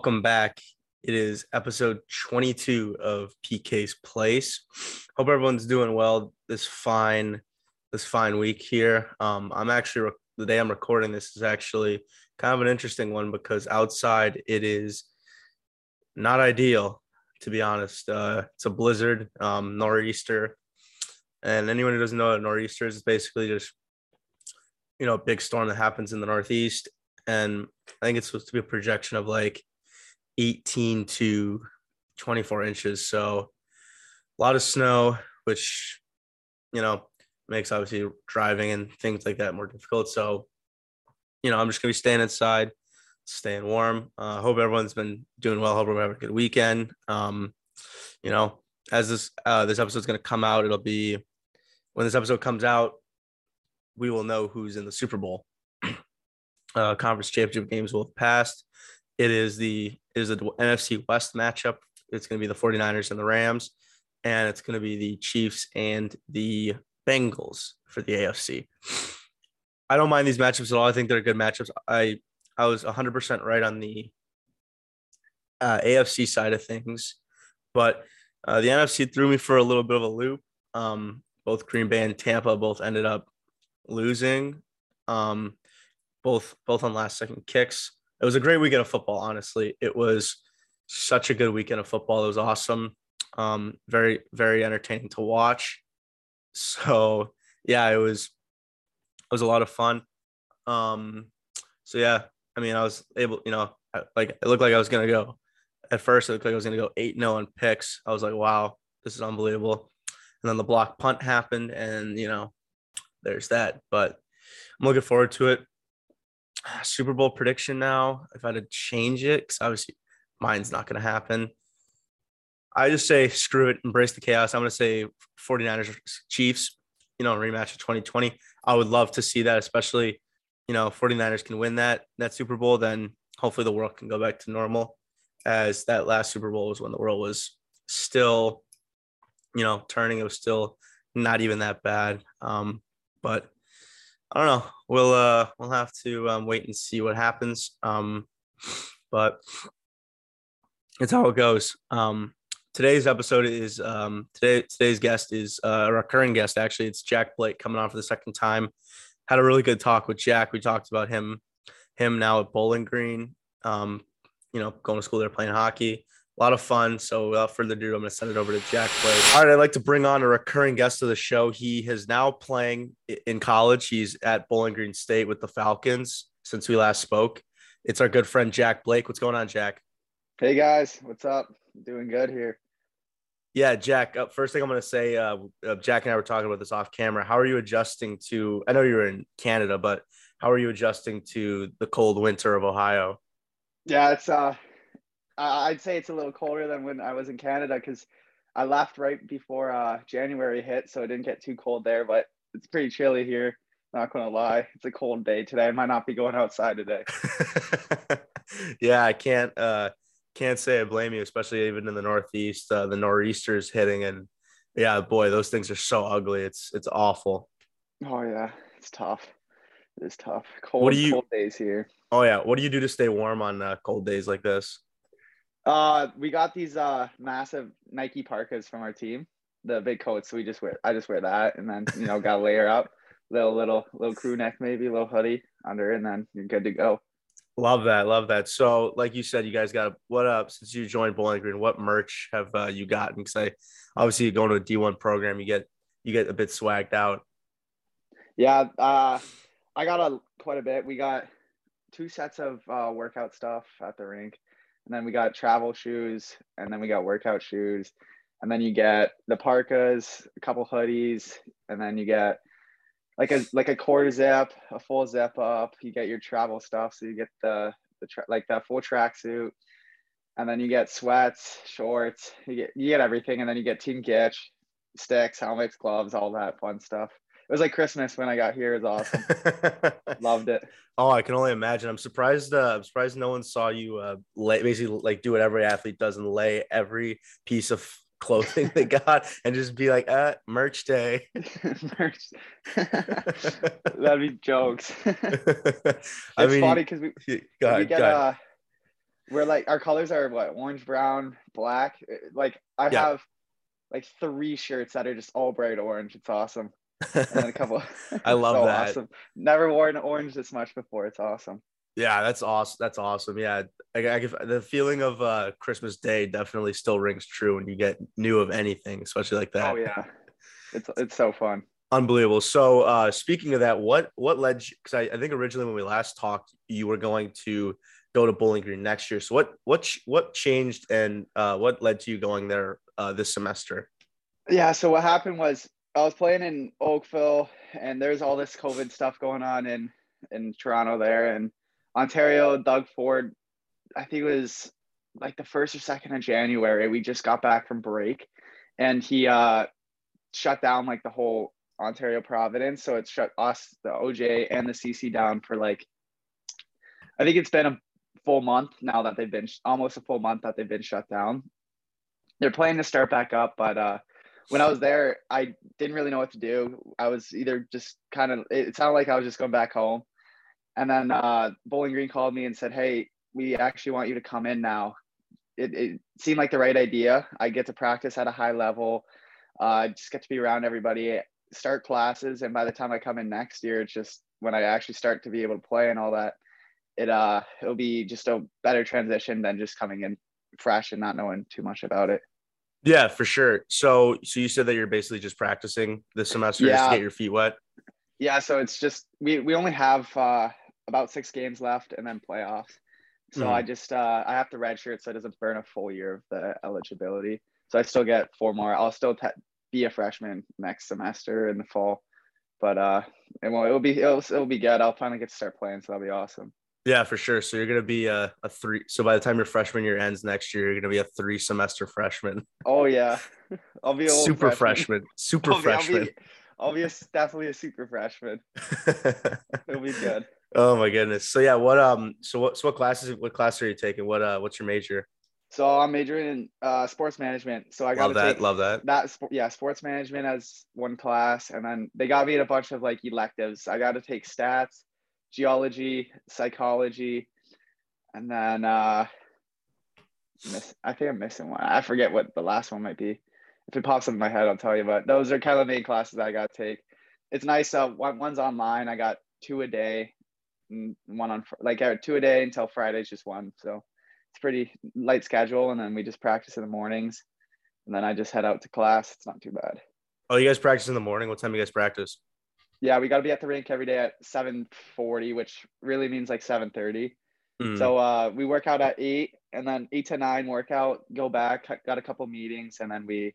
Welcome back. It is episode 22 of PK's Place. Hope everyone's doing well this fine this fine week here. Um, I'm actually the day I'm recording this is actually kind of an interesting one because outside it is not ideal to be honest. Uh, it's a blizzard, um, nor'easter, and anyone who doesn't know what nor'easter is, it's basically just you know a big storm that happens in the northeast, and I think it's supposed to be a projection of like 18 to 24 inches. So a lot of snow, which you know makes obviously driving and things like that more difficult. So you know I'm just gonna be staying inside staying warm. Uh, hope everyone's been doing well. Hope we're having a good weekend. Um, you know, as this uh, this episode's going to come out, it'll be when this episode comes out, we will know who's in the Super Bowl. uh, conference championship games will have passed. It is the it is the NFC West matchup. It's going to be the 49ers and the Rams, and it's going to be the Chiefs and the Bengals for the AFC. I don't mind these matchups at all. I think they're good matchups. I I was 100% right on the uh, AFC side of things, but uh, the NFC threw me for a little bit of a loop. Um, both Green Bay and Tampa both ended up losing, um, both both on last second kicks. It was a great weekend of football. Honestly, it was such a good weekend of football. It was awesome. Um, very very entertaining to watch. So yeah, it was it was a lot of fun. Um, so yeah, I mean, I was able, you know, like it looked like I was gonna go. At first, it looked like I was gonna go eight 0 on picks. I was like, wow, this is unbelievable. And then the block punt happened, and you know, there's that. But I'm looking forward to it. Super Bowl prediction now. If I had to change it, because obviously mine's not gonna happen. I just say screw it, embrace the chaos. I'm gonna say 49ers Chiefs, you know, rematch of 2020. I would love to see that, especially you know 49ers can win that that Super Bowl, then hopefully the world can go back to normal. As that last Super Bowl was when the world was still, you know, turning. It was still not even that bad. Um, but I don't know. We'll uh we'll have to um, wait and see what happens. Um, but it's how it goes. Um, today's episode is um today today's guest is uh, a recurring guest actually. It's Jack Blake coming on for the second time had a really good talk with Jack. We talked about him, him now at Bowling Green. Um, you know, going to school there, playing hockey. A lot of fun. So without further ado, I'm going to send it over to Jack Blake. All right, I'd like to bring on a recurring guest of the show. He is now playing in college. He's at Bowling Green State with the Falcons since we last spoke. It's our good friend Jack Blake. What's going on, Jack? Hey guys, what's up? Doing good here. Yeah, Jack. Uh, first thing I'm going to say, uh, uh, Jack and I were talking about this off camera. How are you adjusting to? I know you're in Canada, but how are you adjusting to the cold winter of Ohio? Yeah, it's. uh I'd say it's a little colder than when I was in Canada because I left right before uh, January hit, so it didn't get too cold there. But it's pretty chilly here. Not gonna lie, it's a cold day today. I might not be going outside today. yeah, I can't. uh can't say I blame you, especially even in the Northeast. Uh, the nor'easters hitting, and yeah, boy, those things are so ugly. It's it's awful. Oh yeah, it's tough. It is tough. Cold, what do you, cold days here. Oh yeah, what do you do to stay warm on uh, cold days like this? Uh, we got these uh massive Nike parkas from our team, the big coats. So we just wear. I just wear that, and then you know, got a layer up, little little little crew neck maybe, little hoodie under, and then you're good to go. Love that, love that. So, like you said, you guys got what up since you joined Bowling Green? What merch have uh, you gotten? Because I obviously you going to a D one program, you get you get a bit swagged out. Yeah, uh, I got a quite a bit. We got two sets of uh, workout stuff at the rink, and then we got travel shoes, and then we got workout shoes, and then you get the parkas, a couple hoodies, and then you get like a like a quarter zip, a full zip up. You get your travel stuff, so you get the the tra- like the full tracksuit, and then you get sweats, shorts. You get you get everything, and then you get team kit, sticks, helmets, gloves, all that fun stuff. It was like Christmas when I got here. It was awesome. Loved it. Oh, I can only imagine. I'm surprised. Uh, I'm surprised no one saw you uh, lay, basically like do what every athlete does and lay every piece of clothing they got and just be like, uh, merch day. merch. That'd be jokes. it's I mean, funny because we, we get uh, we're like our colors are what orange, brown, black. Like I Yeah. have like three shirts that are just all bright orange. It's awesome. And then a couple. I love so that. Awesome. Never worn orange this much before. It's awesome. Yeah, that's awesome. That's awesome. Yeah, I, I, give- the feeling of uh, Christmas Day definitely still rings true when you get new of anything, especially like that. Oh yeah, it's it's so fun. Unbelievable. So, uh, speaking of that, what what led you? Because I, I think originally when we last talked, you were going to go to Bowling Green next year. So, what what what changed and uh, what led to you going there uh, this semester? Yeah. So what happened was I was playing in Oakville, and there's all this COVID stuff going on in in Toronto there, and Ontario. Doug Ford, I think it was like the first or second of January. We just got back from break, and he uh, shut down like the whole Ontario Providence. So it shut us, the OJ, and the CC down for like. I think it's been a full month now that they've been almost a full month that they've been shut down. They're planning to start back up, but uh, when I was there, I didn't really know what to do. I was either just kind of, it sounded like I was just going back home. And then uh, Bowling Green called me and said, Hey, we actually want you to come in now. It, it seemed like the right idea. I get to practice at a high level, uh, just get to be around everybody, start classes. And by the time I come in next year, it's just when I actually start to be able to play and all that, it uh it'll be just a better transition than just coming in fresh and not knowing too much about it. Yeah, for sure. So, so you said that you're basically just practicing this semester just to get your feet wet. Yeah, so it's just we we only have uh, about six games left and then playoffs. So Mhm. I just uh, I have to redshirt so it doesn't burn a full year of the eligibility. So I still get four more. I'll still te- be a freshman next semester in the fall, but uh, it will it'll be it'll, it'll be good. I'll finally get to start playing, so that'll be awesome. Yeah, for sure. So you're gonna be a, a three. So by the time your freshman year ends next year, you're gonna be a three semester freshman, Oh yeah, I'll be a super freshman, super I'll be, I'll freshman. be, I'll be a, definitely a super freshman. It'll be good. oh my goodness. So yeah, what um, so what so what classes? What class are you taking? What uh, what's your major? So I'm majoring in uh, sports management. So I got Love to that. take Love that. that yeah sports management as one class and then they got me in a bunch of like electives i got to take stats geology psychology and then uh miss, i think i'm missing one i forget what the last one might be if it pops up in my head i'll tell you but those are kind of the main classes i got to take it's nice uh one, one's online i got two a day one on like uh, two a day until friday's just one so it's pretty light schedule and then we just practice in the mornings and then I just head out to class. It's not too bad. Oh, you guys practice in the morning. What time do you guys practice? Yeah, we got to be at the rink every day at 7:40, which really means like 7:30. Mm, So uh, we work out at eight, and then eight to nine workout. Go back, got a couple meetings, and then we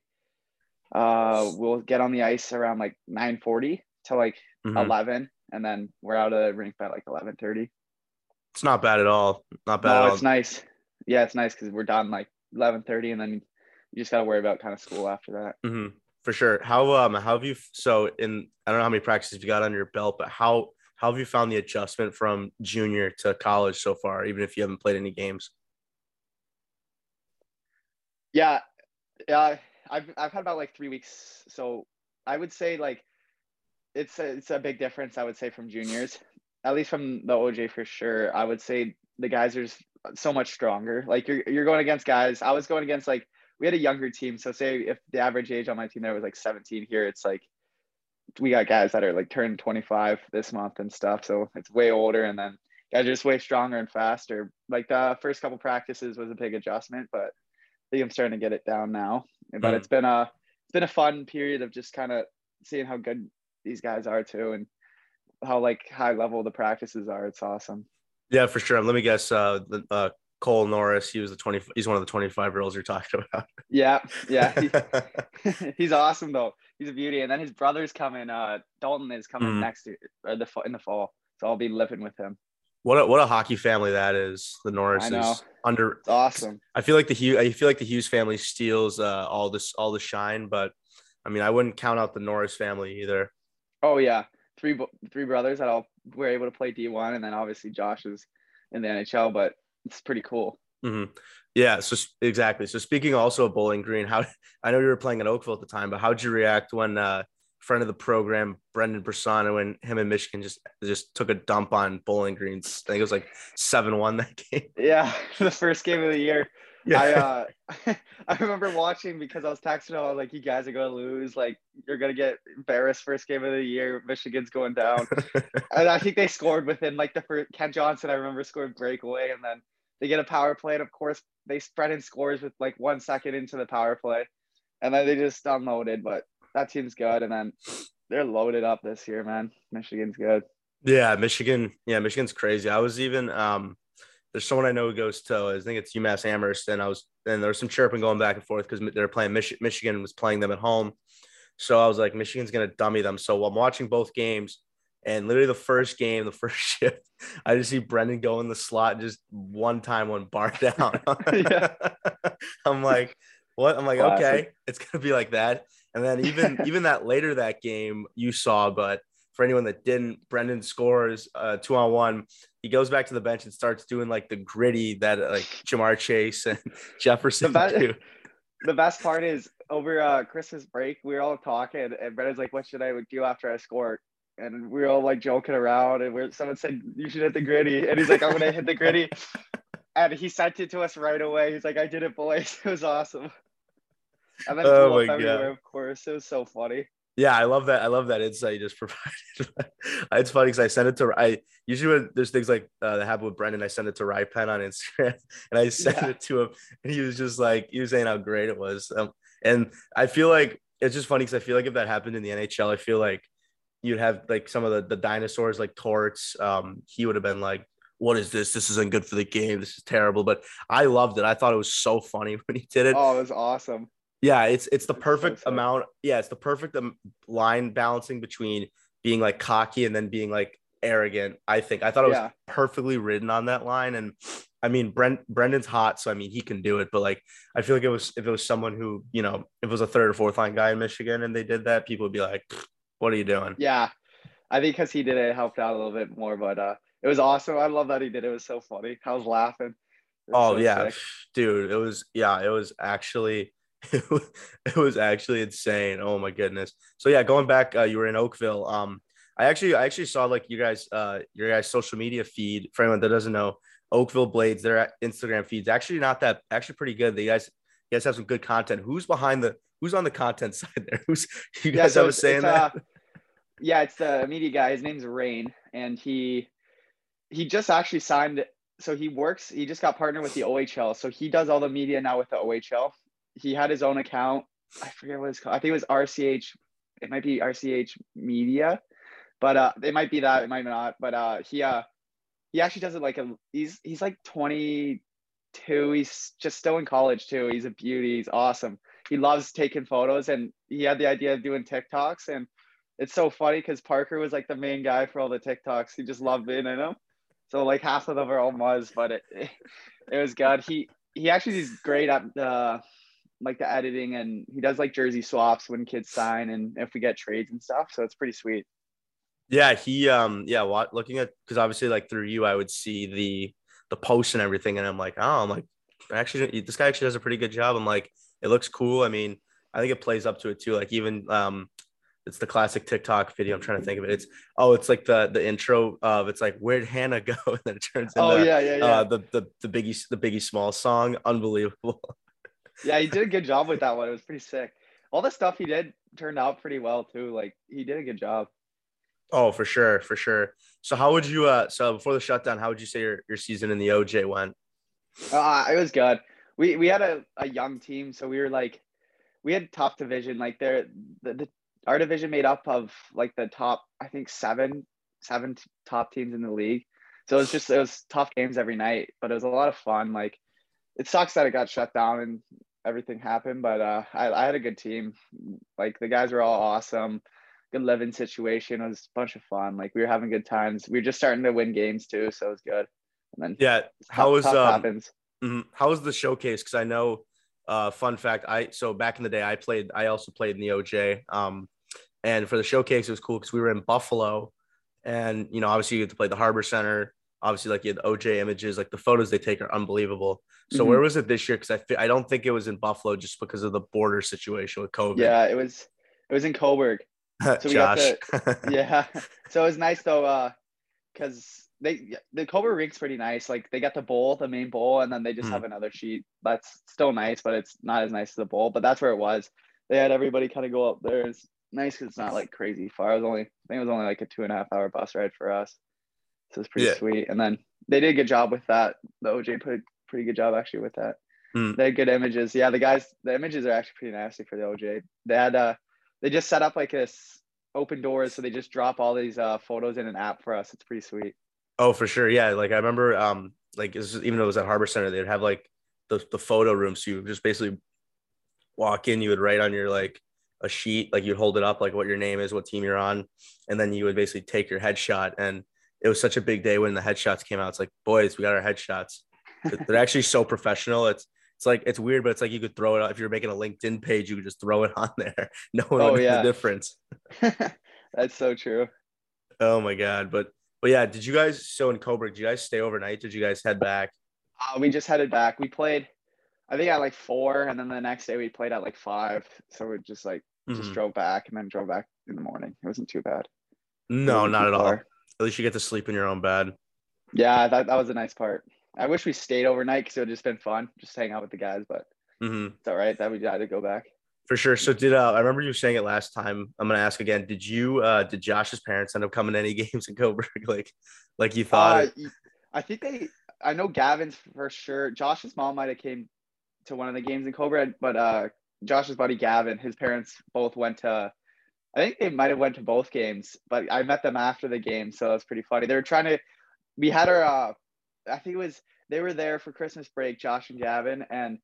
uh, we'll get on the ice around like 9:40 to like mhm. 11, and then we're out of the rink by like 11:30. It's not bad at all. Not bad No, at all. it's nice. Yeah, it's nice because we're done like 11:30, and then you just got to worry about kind of school after that. Mhm, For sure. How um how have you so in I don't know how many practices you got under your belt, but how how have you found the adjustment from junior to college so far, even if you haven't played any games? Yeah, yeah. I've I've had about like three weeks, so I would say like it's a, it's a big difference. I would say from juniors, at least from the OJ for sure. I would say the guys are so much stronger. Like you're you're going against guys. I was going against like we had a younger team. So say if the average age on my team there was like 17, here it's like we got guys that are like turned 25 this month and stuff. So it's way older, and then guys are just way stronger and faster. Like the first couple practices was a big adjustment, but I think I'm starting to get it down now. But Mhm. it's been a it's been a fun period of just kind of seeing how good these guys are too, and how like high level the practices are. It's awesome. Yeah, for sure. Let me guess. Uh, the, uh, Cole Norris. He was the twenty. He's one of the twenty-five year olds you're talking about. Yeah, yeah. he- he's awesome though. He's a beauty. And then his brother's coming. Uh, Dalton is coming Mhm. next year or the in the fall. So I'll be living with him. what a what a hockey family that is. The Norris is under. It's awesome. I feel like the Hughes. I feel like the Hughes family steals uh, all this all the shine, but I mean I wouldn't count out the Norris family either. Oh yeah, three three brothers that all were able to play D one, and then obviously Josh is in the NHL. But it's pretty cool. hmm Yeah. So exactly. So speaking also of Bowling Green, how I know you were playing at Oakville at the time, but how'd you react when uh, friend of the program, Brendan Persano, and him and Michigan just just took a dump on Bowling Greens. I think it was like seven one that game. Yeah, the first game of the year. Yeah. I uh, I remember watching because I was texting all like, "You guys are gonna lose. Like, you're gonna get embarrassed first game of the year. Michigan's going down." and I think they scored within like the first. Kent Johnson, I remember, scored breakaway, and then they get a power play, and of course they spread in scores with like one second into the power play, and then they just unloaded. But that team's good, and then they're loaded up this year, man. Michigan's good. Yeah, Michigan. Yeah, Michigan's crazy. I was even um, there's someone I know who goes to I think it's UMass Amherst, and I was and there was some chirping going back and forth because they're playing Mich- Michigan was playing them at home, so I was like Michigan's gonna dummy them. So I'm watching both games, and literally the first game, the first shift, I just see Brendan go in the slot just one time, one bar down. I'm like, what? I'm like, Classic. okay, it's gonna be like that. And then even even that later that game you saw, but for anyone that didn't, Brendan scores uh, two on one. He goes back to the bench and starts doing like the gritty that like Ja'Marr Chase and Jefferson the best, do. The best part is over uh, Christmas break, we were all talking, and Brendan's like, "What should I do after I score?" And we are all like joking around, and we're, someone said, "You should hit the gritty," and he's like, "I'm gonna hit the gritty." And he sent it to us right away. He's like, "I did it, boys. It was awesome." And then oh my God. of course. It was so funny. Yeah, I love that. I love that insight you just provided. it's funny because I sent it to I usually when there's things like uh, that happen with Brendan, I send it to Rye Penn on Instagram and I sent yeah. it to him and he was just like he was saying how great it was. Um, and I feel like it's just funny because I feel like if that happened in the NHL, I feel like you'd have like some of the, the dinosaurs like Torts. Um, he would have been like, what is this? This isn't good for the game. This is terrible. But I loved it. I thought it was so funny when he did it. Oh, it was awesome. Yeah, it's it's the perfect so amount. Yeah, it's the perfect um, line balancing between being like cocky and then being like arrogant. I think I thought it was yeah. perfectly written on that line, and I mean Brent Brendan's hot, so I mean he can do it. But like I feel like it was if it was someone who you know if it was a third or fourth line guy in Michigan and they did that, people would be like, "What are you doing?" Yeah, I think because he did it, it helped out a little bit more. But uh, it was awesome. I love that he did it. It was so funny. I was laughing. Was oh so yeah, sick. dude. It was yeah. It was actually it was actually insane. Oh my goodness. So yeah, going back, uh, you were in Oakville. Um, I actually I actually saw like you guys uh your guys social media feed. For anyone that doesn't know, Oakville Blades, their Instagram feeds actually not that actually pretty good. They guys you guys have some good content. Who's behind the who's on the content side there? Who's you guys yeah, so was saying that? Uh, yeah, it's the media guy. His name's Rain, and he he just actually signed. So he works. He just got partnered with the OHL. So he does all the media now with the OHL he had his own account. I forget what it's called. I think it was RCH. It might be RCH Media, but uh, it might be that. It might not. But uh, he uh, he actually does it like a. He's he's like 22. He's just still in college too. He's a beauty. He's awesome. He loves taking photos, and he had the idea of doing TikToks. And it's so funny because Parker was like the main guy for all the TikToks. He just loved being in them. So like half of them are all Muzz, but it, it, it was good. He he actually is great at the like the editing and he does like jersey swaps when kids sign and if we get trades and stuff. So it's pretty sweet. Yeah, he um yeah, what looking at because obviously like through you I would see the the posts and everything and I'm like, oh, I'm like actually this guy actually does a pretty good job. I'm like, it looks cool. I mean, I think it plays up to it too. Like even um it's the classic TikTok video. I'm trying to think of it. It's oh, it's like the the intro of it's like where'd Hannah go? And then it turns into oh, yeah, yeah, yeah. Uh, the the the biggie the biggie small song. Unbelievable. yeah, he did a good job with that one. It was pretty sick. All the stuff he did turned out pretty well too. Like he did a good job. Oh, for sure, for sure. So how would you uh so before the shutdown, how would you say your, your season in the OJ went? Uh it was good. We we had a, a young team, so we were like we had top division. Like there the, the our division made up of like the top, I think seven, seven top teams in the league. So it was just it was tough games every night, but it was a lot of fun. Like it sucks that it got shut down and everything happened, but uh, I, I had a good team. Like the guys were all awesome. Good living situation. It was a bunch of fun. Like we were having good times. We were just starting to win games too, so it was good. And then yeah, how was um, happens. Mm-hmm. How was the showcase? Because I know, uh, fun fact, I so back in the day I played. I also played in the OJ. Um, and for the showcase, it was cool because we were in Buffalo, and you know obviously you get to play the Harbor Center obviously like you had OJ images, like the photos they take are unbelievable. So mm-hmm. where was it this year? Because I I don't think it was in Buffalo just because of the border situation with COVID. Yeah, it was it was in Cobourg. So we got the yeah. So it was nice though, uh, because they the Cobourg rink's pretty nice. Like they got the bowl, the main bowl, and then they just Mhm. have another sheet. That's still nice, but it's not as nice as the bowl. But that's where it was. They had everybody kind of go up there. It's nice because it's not like crazy far. It was only I think it was only like a two and a half hour bus ride for us. So it's pretty Yeah. sweet. And then they did a good job with that. The OJ put a pretty good job actually with that. Mm. They had good images. Yeah, the guys, the images are actually pretty nasty for the OJ. They had uh they just set up like this open doors, so they just drop all these uh photos in an app for us. It's pretty sweet. Oh, for sure. Yeah. Like I remember, um, like is- even though it was at Harbor Center, they'd have like the, the photo room. So you just basically walk in, you would write on your like a sheet, like you'd hold it up, like what your name is, what team you're on, and then you would basically take your headshot. And it was such a big day when the headshots came out. It's like, boys, we got our headshots. They're actually so professional. It's it's like it's weird, but it's like you could throw it out if you're making a LinkedIn page, you could just throw it on there. No one Oh, would yeah. the difference. That's so true. Oh my god. But but yeah, did you guys so in Cobourg, did you guys stay overnight? Did you guys head back? Uh, we just headed back. We played, I think at like four, and then the next day we played at like five. So we just like just Mhm. drove back and then drove back in the morning. It wasn't too bad. No, not at all. At least you get to sleep in your own bed. Yeah, that, that was a nice part. I wish we stayed overnight because it would just been fun, just hang out with the guys. But hmm it's all right that we had to go back. For sure. So did uh, I remember you saying it last time? I'm gonna ask again. Did you uh did Josh's parents end up coming to any games in Cobourg like like you thought? Uh, I think they. I know Gavin's for sure. Josh's mom might have came to one of the games in Cobourg, but uh, Josh's buddy Gavin, his parents both went to. I think they might have went to both games, but I met them after the game, so that's pretty funny. They were trying to. We had our. Uh, I think it was they were there for Christmas break, Josh and Gavin, and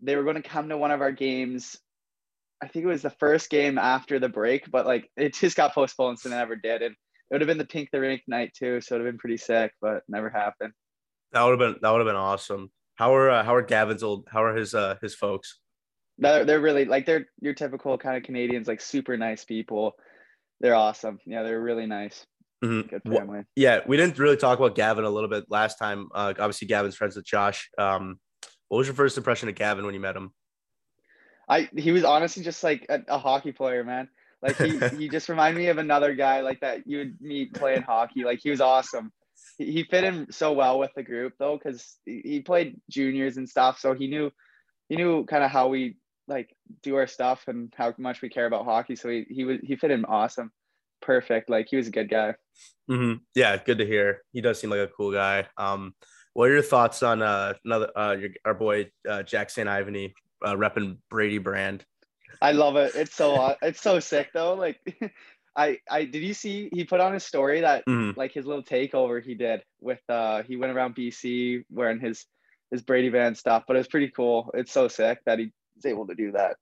they were going to come to one of our games. I think it was the first game after the break, but like it just got postponed, so they never did. And it would have been the Pink the Rink night too, so it would have been pretty sick, but never happened. that would have been that would have been awesome. How are uh, how are Gavin's old how are his uh his folks? They're, they're really like they're your typical kind of Canadians, like super nice people. They're awesome. Yeah, they're really nice. Mhm. Good family. Yeah, we didn't really talk about Gavin a little bit last time. Uh, obviously, Gavin's friends with Josh. Um, what was your first impression of Gavin when you met him? I he was honestly just like a, a hockey player, man. Like he he just reminded me of another guy like that you would meet playing hockey. Like he was awesome. He, he fit in so well with the group though, because he, he played juniors and stuff, so he knew he knew kind of how we like do our stuff and how much we care about hockey. So he he was he fit in awesome, perfect. Like he was a good guy. hmm Yeah, good to hear. He does seem like a cool guy. Um, what are your thoughts on uh another uh your, our boy uh, Jack St. Ivany uh, repping Brady brand? I love it. It's so it's so sick though. Like I I did you see he put on his story that Mhm. like his little takeover he did with uh he went around BC wearing his his Brady band stuff, but it was pretty cool. It's so sick that he was able to do that.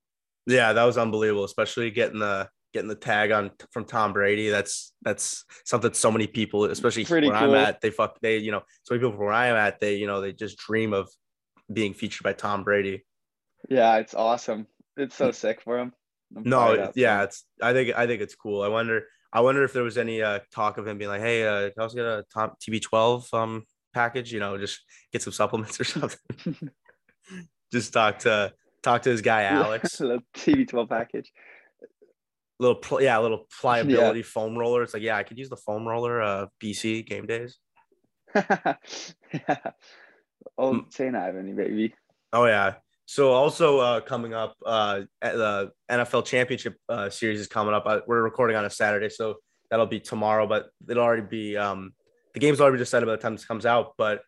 Yeah, that was unbelievable, especially getting the getting the tag on from Tom Brady. That's that's something so many people, especially Pretty where I'm at, they fuck they you know so many people where I am at, they you know they just dream of being featured by Tom Brady. Yeah, it's awesome. It's so sick for him. I'm No, fired it- up, yeah, it's I think I think it's cool. I wonder I wonder if there was any uh talk of him being like, hey, uh, can I also get a top TB12 um package? You know, just get some supplements or something. just talk to talk to his guy Alex. the TB twelve package. little pl- yeah, a little pliability foam roller. It's like, yeah, I could use the foam roller uh BC game days. yeah. Old Mm. St. Ivan, baby. Oh yeah. So also uh coming up uh the NFL championship uh series is coming up. We're recording on a Saturday, so that'll be tomorrow, but it'll already be um the game's already decided by the time this comes out. But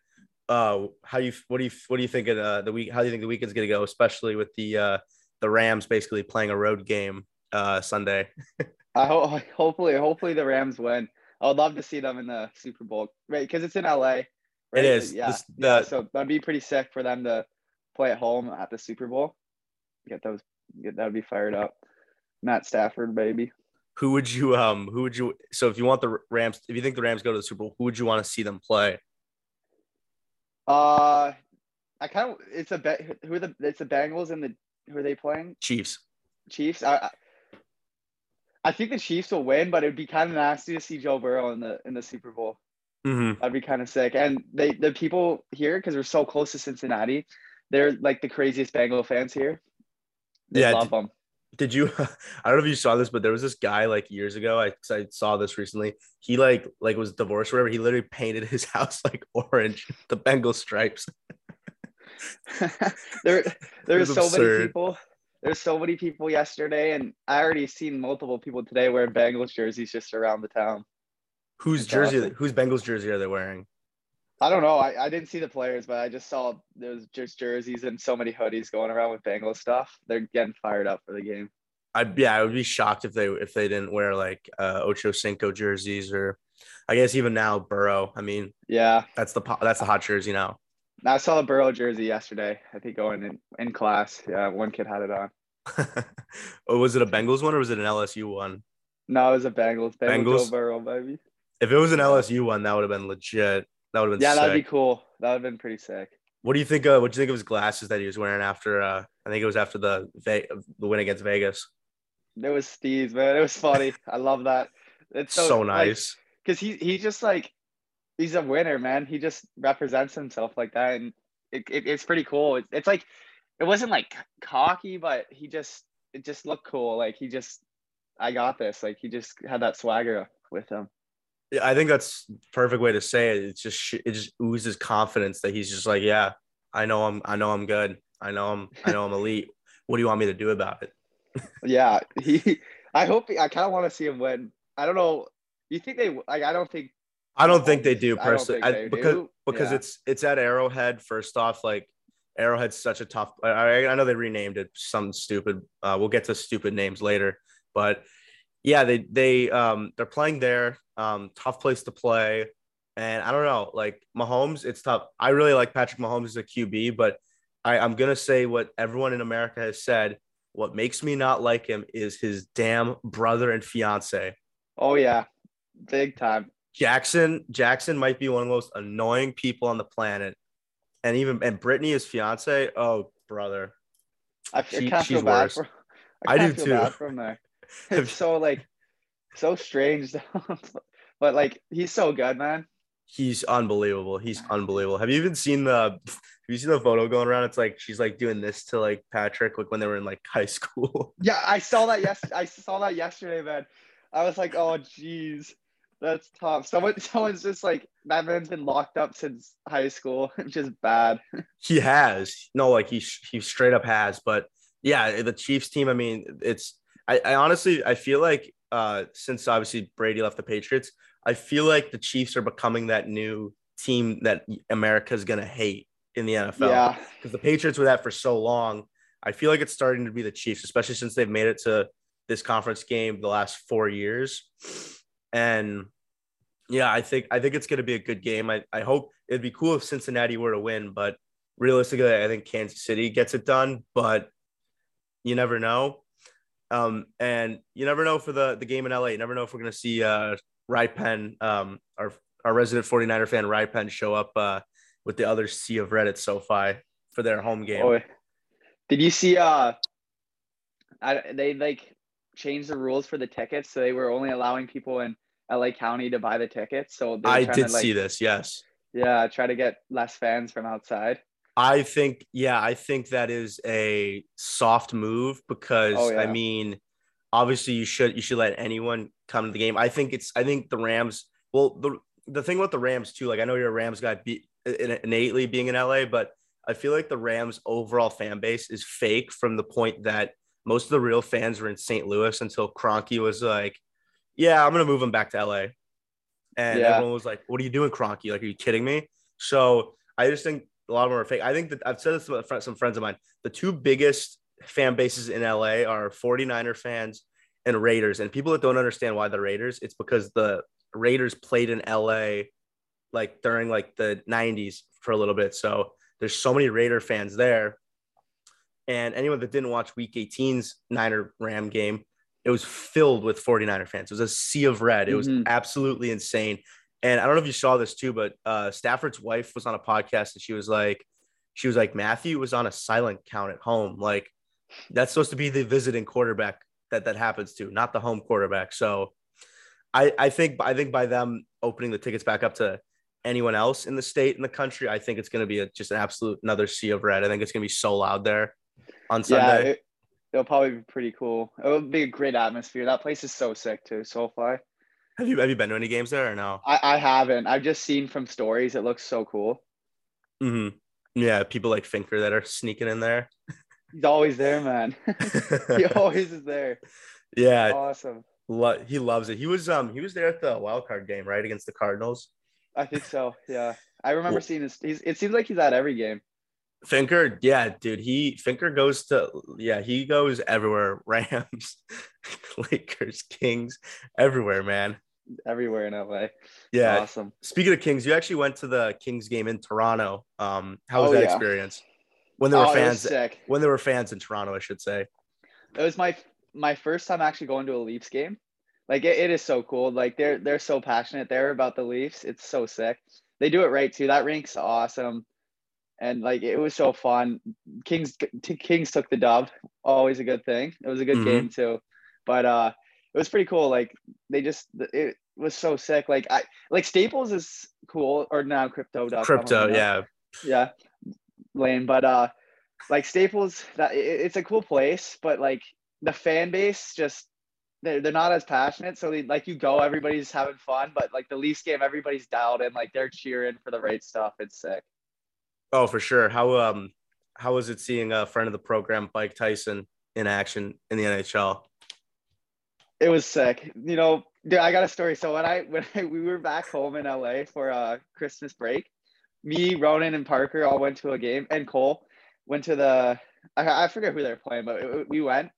uh how you what do you what do you think of uh, the week how do you think the weekend's gonna go, especially with the uh the Rams basically playing a road game uh Sunday? I hope hopefully hopefully the Rams win. I would love to see them in the Super Bowl, right? Because it's in LA. Right? It is. Yeah. This- yeah. So that'd be pretty sick for them to play at home at the Super Bowl. Get those. Get that would be fired up. Matt Stafford, baby. Who would you um who would you so if you want the Rams if you think the Rams go to the Super Bowl, who would you want to see them play? Uh, I kind of it's a bet. Who are the it's the Bengals and the who are they playing? Chiefs. Chiefs. I, I I think the Chiefs will win, but it'd be kind of nasty to see Joe Burrow in the in the Super Bowl. Mm-hmm. That'd be kind of sick. And they the people here because we're so close to Cincinnati, they're like the craziest Bengal fans here. They Yeah, love d- them. Did you? I don't know if you saw this, but there was this guy like years ago. I, I saw this recently. He like like was divorced or whatever. He literally painted his house like orange, the Bengal stripes. there, there's so absurd. many people. There's so many people yesterday, and I already seen multiple people today wearing Bengals jerseys just around the town. Whose jersey? Awesome. Whose Bengals jersey are they wearing? I don't know. I, I didn't see the players, but I just saw there's just jerseys and so many hoodies going around with Bengals stuff. They're getting fired up for the game. I yeah, I would be shocked if they if they didn't wear like uh, Ocho Cinco jerseys or I guess even now Burrow. I mean, yeah, that's the that's the hot jersey now. I saw a Burrow jersey yesterday. I think going in in class. Yeah, one kid had it on. oh, was it a Bengals one or was it an LSU one? No, it was a Bengals. Bengals, Bengals? Burrow, baby. If it was an LSU one, that would have been legit. That would have been yeah, sick. that'd be cool. That would have been pretty sick. What do you think? Uh, what do you think of his glasses that he was wearing after? Uh, I think it was after the Ve- the win against Vegas. It was Steve's man. It was funny. I love that. It's so, so nice because like, he he just like he's a winner, man. He just represents himself like that, and it, it it's pretty cool. It, it's like it wasn't like cocky, but he just it just looked cool. Like he just I got this. Like he just had that swagger with him. I think that's perfect way to say it. It's just it just oozes confidence that he's just like, yeah, I know I'm I know I'm good. I know I'm I know I'm elite. What do you want me to do about it? yeah, he. I hope I kind of want to see him win. I don't know. You think they like? I don't think. I don't think they do personally. I I, because do. because yeah. it's it's at Arrowhead. First off, like Arrowhead's such a tough. I, I know they renamed it some stupid. Uh, we'll get to stupid names later, but yeah, they they um they're playing there. Um, tough place to play, and I don't know, like Mahomes, it's tough. I really like Patrick Mahomes as a QB, but I, I'm gonna say what everyone in America has said. What makes me not like him is his damn brother and fiance. Oh yeah, big time. Jackson Jackson might be one of the most annoying people on the planet, and even and Brittany, his fiance. Oh brother, I, she, I she's worse. For, I, I do too. It's so like so strange but like he's so good man. He's unbelievable. He's unbelievable. Have you even seen the have you seen the photo going around? It's like she's like doing this to like patrick like when they were in like high school. Yeah i saw that yes i saw that yesterday man. I was like oh geez that's tough. Someone someone's just like that man's been locked up since high school. Just bad. He has. No like he he straight up has. But yeah the chiefs team i mean it's I, I honestly I feel like uh, since obviously Brady left the Patriots, I feel like the Chiefs are becoming that new team that America's gonna hate in the NFL. Yeah, because the Patriots were that for so long. I feel like it's starting to be the Chiefs, especially since they've made it to this conference game the last four years. And yeah, I think I think it's gonna be a good game. I, I hope it'd be cool if Cincinnati were to win, but realistically, I think Kansas City gets it done. But you never know. Um, and you never know for the the game in LA. You never know if we're gonna see uh Rai Penn, um, our our resident 49er fan Rai Penn show up uh with the other sea of Reddit SoFi for their home game. Oh, did you see uh I, they like changed the rules for the tickets so they were only allowing people in LA County to buy the tickets. So I did to, like, see this, yes. Yeah, try to get less fans from outside. I think, yeah, I think that is a soft move because oh, yeah. I mean, obviously you should you should let anyone come to the game. I think it's I think the Rams. Well, the the thing about the Rams too, like I know you're a Rams guy, be, innately being in LA, but I feel like the Rams' overall fan base is fake from the point that most of the real fans were in St. Louis until Kroenke was like, "Yeah, I'm gonna move him back to LA," and yeah. everyone was like, "What are you doing, Kroenke? Like, are you kidding me?" So I just think a lot of them are fake. I think that I've said this to some friends of mine. The two biggest fan bases in LA are 49er fans and Raiders. And people that don't understand why the Raiders, it's because the Raiders played in LA like during like the 90s for a little bit. So there's so many Raider fans there. And anyone that didn't watch week 18's Niner Ram game, it was filled with 49er fans. It was a sea of red. It was mm-hmm. absolutely insane. And I don't know if you saw this too, but uh, Stafford's wife was on a podcast and she was like, she was like, Matthew was on a silent count at home. Like that's supposed to be the visiting quarterback that that happens to, not the home quarterback. So I, I think I think by them opening the tickets back up to anyone else in the state in the country, I think it's going to be a, just an absolute another sea of red. I think it's going to be so loud there on Sunday. Yeah, it, it'll probably be pretty cool. It would be a great atmosphere. That place is so sick too. So SoFi. Have you have you been to any games there or no? I, I haven't. I've just seen from stories. It looks so cool. Mm-hmm. Yeah, people like Finker that are sneaking in there. He's always there, man. he always is there. Yeah, Awesome. lo- he loves it. He was um he was there at the wild card game right against the Cardinals. I think so. Yeah. I remember seeing his. He's, it seems like he's at every game. Finker, yeah, dude, he Finker goes to yeah he goes everywhere. Rams, Lakers, Kings, everywhere, man. Everywhere in LA. Yeah. Awesome. Speaking of Kings, you actually went to the Kings game in Toronto. Um, how was Oh, that yeah. experience? When there were Oh, fans, sick. when there were fans in Toronto, I should say. It was my my first time actually going to a Leafs game. Like it, it is so cool. Like they're they're so passionate there about the Leafs. It's so sick. They do it right too. That rink's awesome. And like it was so fun. Kings t- Kings took the dub. Always a good thing. It was a good Mhm. game too. But uh it was pretty cool. Like they just it was so sick. Like I like Staples is cool or now crypto. Crypto, yeah. yeah lame but uh like staples that it- it's a cool place but like the fan base just they're, they're not as passionate so they like you go everybody's having fun but like the leafs game everybody's dialed in like they're cheering for the right stuff it's sick Oh, for sure. How um how was it seeing a friend of the program, Mike Tyson, in action in the NHL? It was sick. You know dude i got a story. So when i when I, we were back home in la for uh christmas break me ronan and parker all went to a game and cole went to the i, I forget who they were playing but it- we went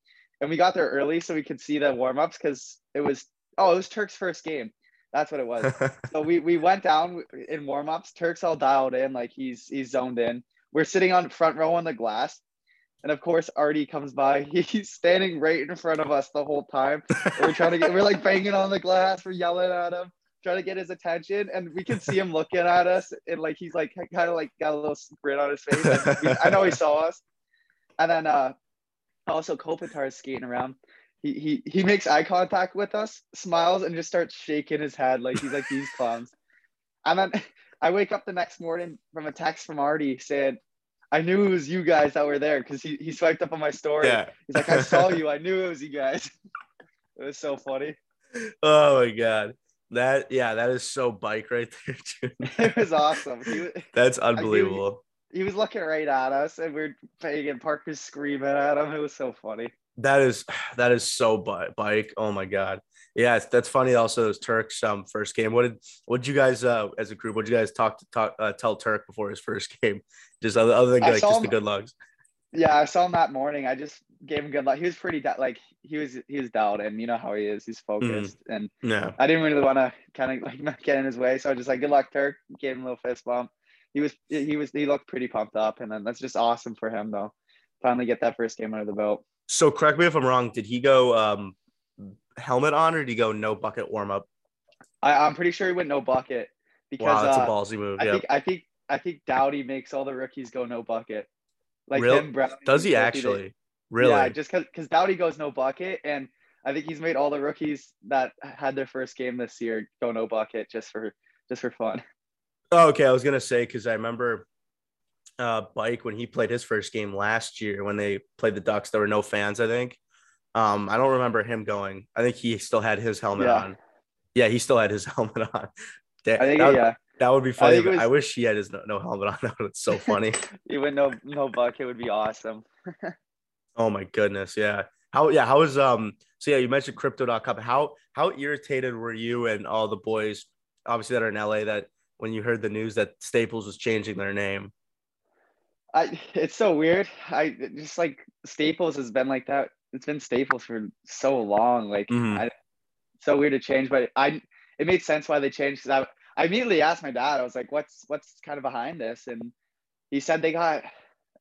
and we got there early so we could see the warm-ups because it was oh it was turk's first game. That's what it was. So we we went down in warm-ups. Turk's all dialed in like he's he's zoned in. We're sitting on front row on the glass and of course artie comes by. He's standing right in front of us the whole time. We're trying to get we're like banging on the glass. We're yelling at him trying to get his attention. And we can see him looking at us. And like he's like kind of like got a little grin on his face. We- i know he saw us. And then uh also kopitar is skating around. He, he he makes eye contact with us smiles and just starts shaking his head like he's like these clowns. And then i wake up the next morning from a text from artie saying i knew it was you guys that were there because he, he swiped up on my story yeah. He's like, I saw you. I knew it was you guys. It was so funny. Oh my god. That yeah, that is so bike right there, dude. It was awesome. He, That's unbelievable. he was looking right at us, and we're paying and Parker's screaming at him. It was so funny. That is that is so bike. Oh my god. Yeah, it's, that's funny. Also, those Turks um first game. What did what did you guys uh as a group? What did you guys talk to talk uh, tell Turk before his first game? Just other, other than like just the good lugs. Yeah, I saw him that morning. I just gave him good luck. He was pretty di- like he was he was dialed in. You know how he is. He's focused, and Yeah. I didn't really want to kind of like not get in his way. So I was just like, good luck, Turk. Gave him a little fist bump. He was he was he looked pretty pumped up, and then that's just awesome for him though. Finally get that first game under the belt. So correct me if I'm wrong. Did he go um helmet on or did he go no bucket warm up? I, I'm pretty sure he went no bucket because Wow, that's uh, a ballsy move. I think I think I think Doughty makes all the rookies go no bucket. Like Real- him, Brownie, Does he they- actually? Really? Yeah, just because Doughty goes no bucket, and I think he's made all the rookies that had their first game this year go no bucket just for just for fun. Oh, okay, I was gonna say because I remember uh Bike when he played his first game last year when they played the Ducks. There were no fans, I think. Um, I don't remember him going. I think he still had his helmet Yeah. on. Yeah, he still had his helmet on. That, I think yeah, that would be funny. it but I wish he had his no, no helmet on. That would so funny. he went no no bucket it would be awesome. oh my goodness, yeah. How yeah, how was um so yeah, you mentioned crypto.com. How how irritated were you and all the boys obviously that are in LA that when you heard the news that Staples was changing their name? I it's so weird. I just like Staples has been like that. It's been Staples for so long. Like Mhm. I, so weird to change, but I it made sense why they changed because I immediately asked my dad. I was like, "What's what's kind of behind this?" And he said they got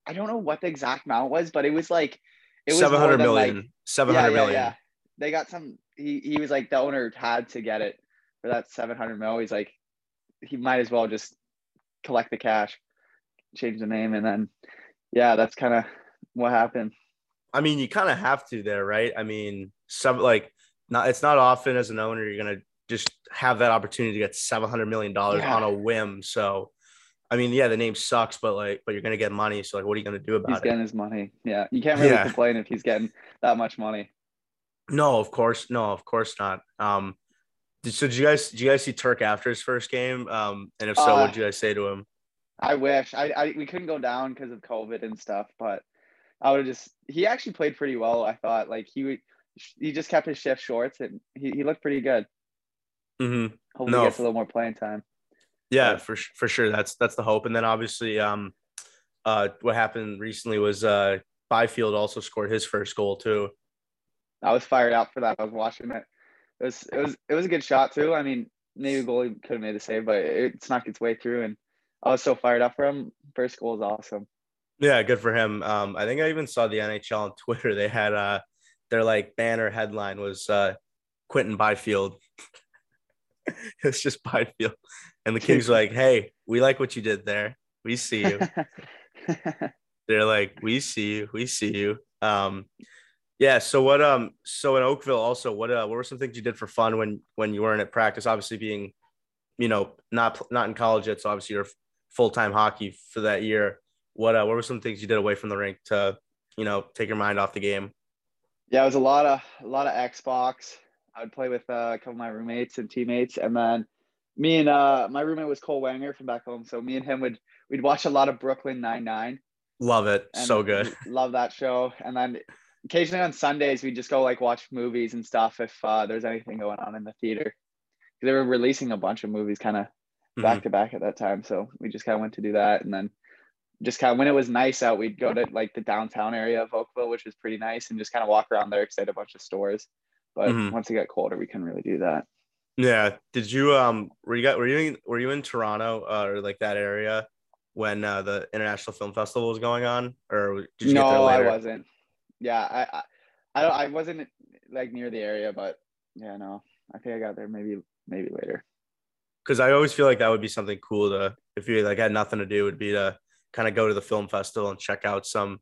I don't know what the exact amount was, but it was like it was Seven hundred million. like- Seven yeah, hundred yeah, million. yeah. They got some. He he was like the owner had to get it for that seven hundred mil. He's like he might as well just collect the cash, change the name, and then yeah, that's kind of what happened. I mean, you kind of have to there, right? I mean, some like not it's not often as an owner you're gonna just have that opportunity to get seven hundred million dollars Yeah. on a whim. So I mean, yeah, the name sucks, but like, but you're gonna get money. So like, what are you gonna do about He's it? getting his money. Yeah, you can't really Yeah. complain if he's getting that much money. No, of course, no, of course not. Um, did, so did you guys did you guys see Turk after his first game? Um, and if so, Uh, what did you guys say to him? I wish I, I we couldn't go down because of COVID and stuff, but I would have just he actually played pretty well. I thought like he would he just kept his shift shorts and he, he looked pretty good. Hmm Hopefully No. he gets a little more playing time. Yeah, Yeah. for for sure. That's that's the hope. And then obviously, um, uh, what happened recently was uh, Byfield also scored his first goal too. I was fired up for that. I was watching it. It was it was it was a good shot too. I mean, maybe the goalie could have made the save, but it snuck its way through, and I was so fired up for him. First goal is awesome. Yeah, good for him. Um, I think I even saw the NHL on Twitter. They had uh, their like banner headline was uh, Quinton Byfield. it's just Byfield, and the Kings were like, "Hey, we like what you did there. We see you." they're like, "We see you. We see you." Um, yeah. So what? Um. So in Oakville, also, what? Uh, what were some things you did for fun when when you weren't at practice? Obviously, being, you know, not not in college yet. So obviously, you're full time hockey for that year. What? Uh, what were some things you did away from the rink to, you know, take your mind off the game? yeah, it was a lot of a lot of Xbox. I would play with uh, a couple of my roommates and teammates, and then me and uh, my roommate was Cole Wanger from back home. So me and him would we'd watch a lot of Brooklyn Nine Nine. Love it. So good. Love that show. And then occasionally on Sundays we'd just go like watch movies and stuff if uh, there's anything going on in the theater. They were releasing a bunch of movies kind of Mhm. back to back at that time, so we just kind of went to do that. And then just kind of when it was nice out, we'd go to like the downtown area of Oakville, which was pretty nice, and just kind of walk around there because they had a bunch of stores. But Mhm. once it got colder, we couldn't really do that. Yeah. Did you um were you got were you in, were you in Toronto uh, or like that area when uh, the International Film Festival was going on, or did you no, get there I wasn't. Yeah, I, I, I. I wasn't like near the area, but yeah, no. I think I got there maybe maybe later. Because I always feel like that would be something cool to if you like had nothing to do would be to kind of go to the film festival and check out some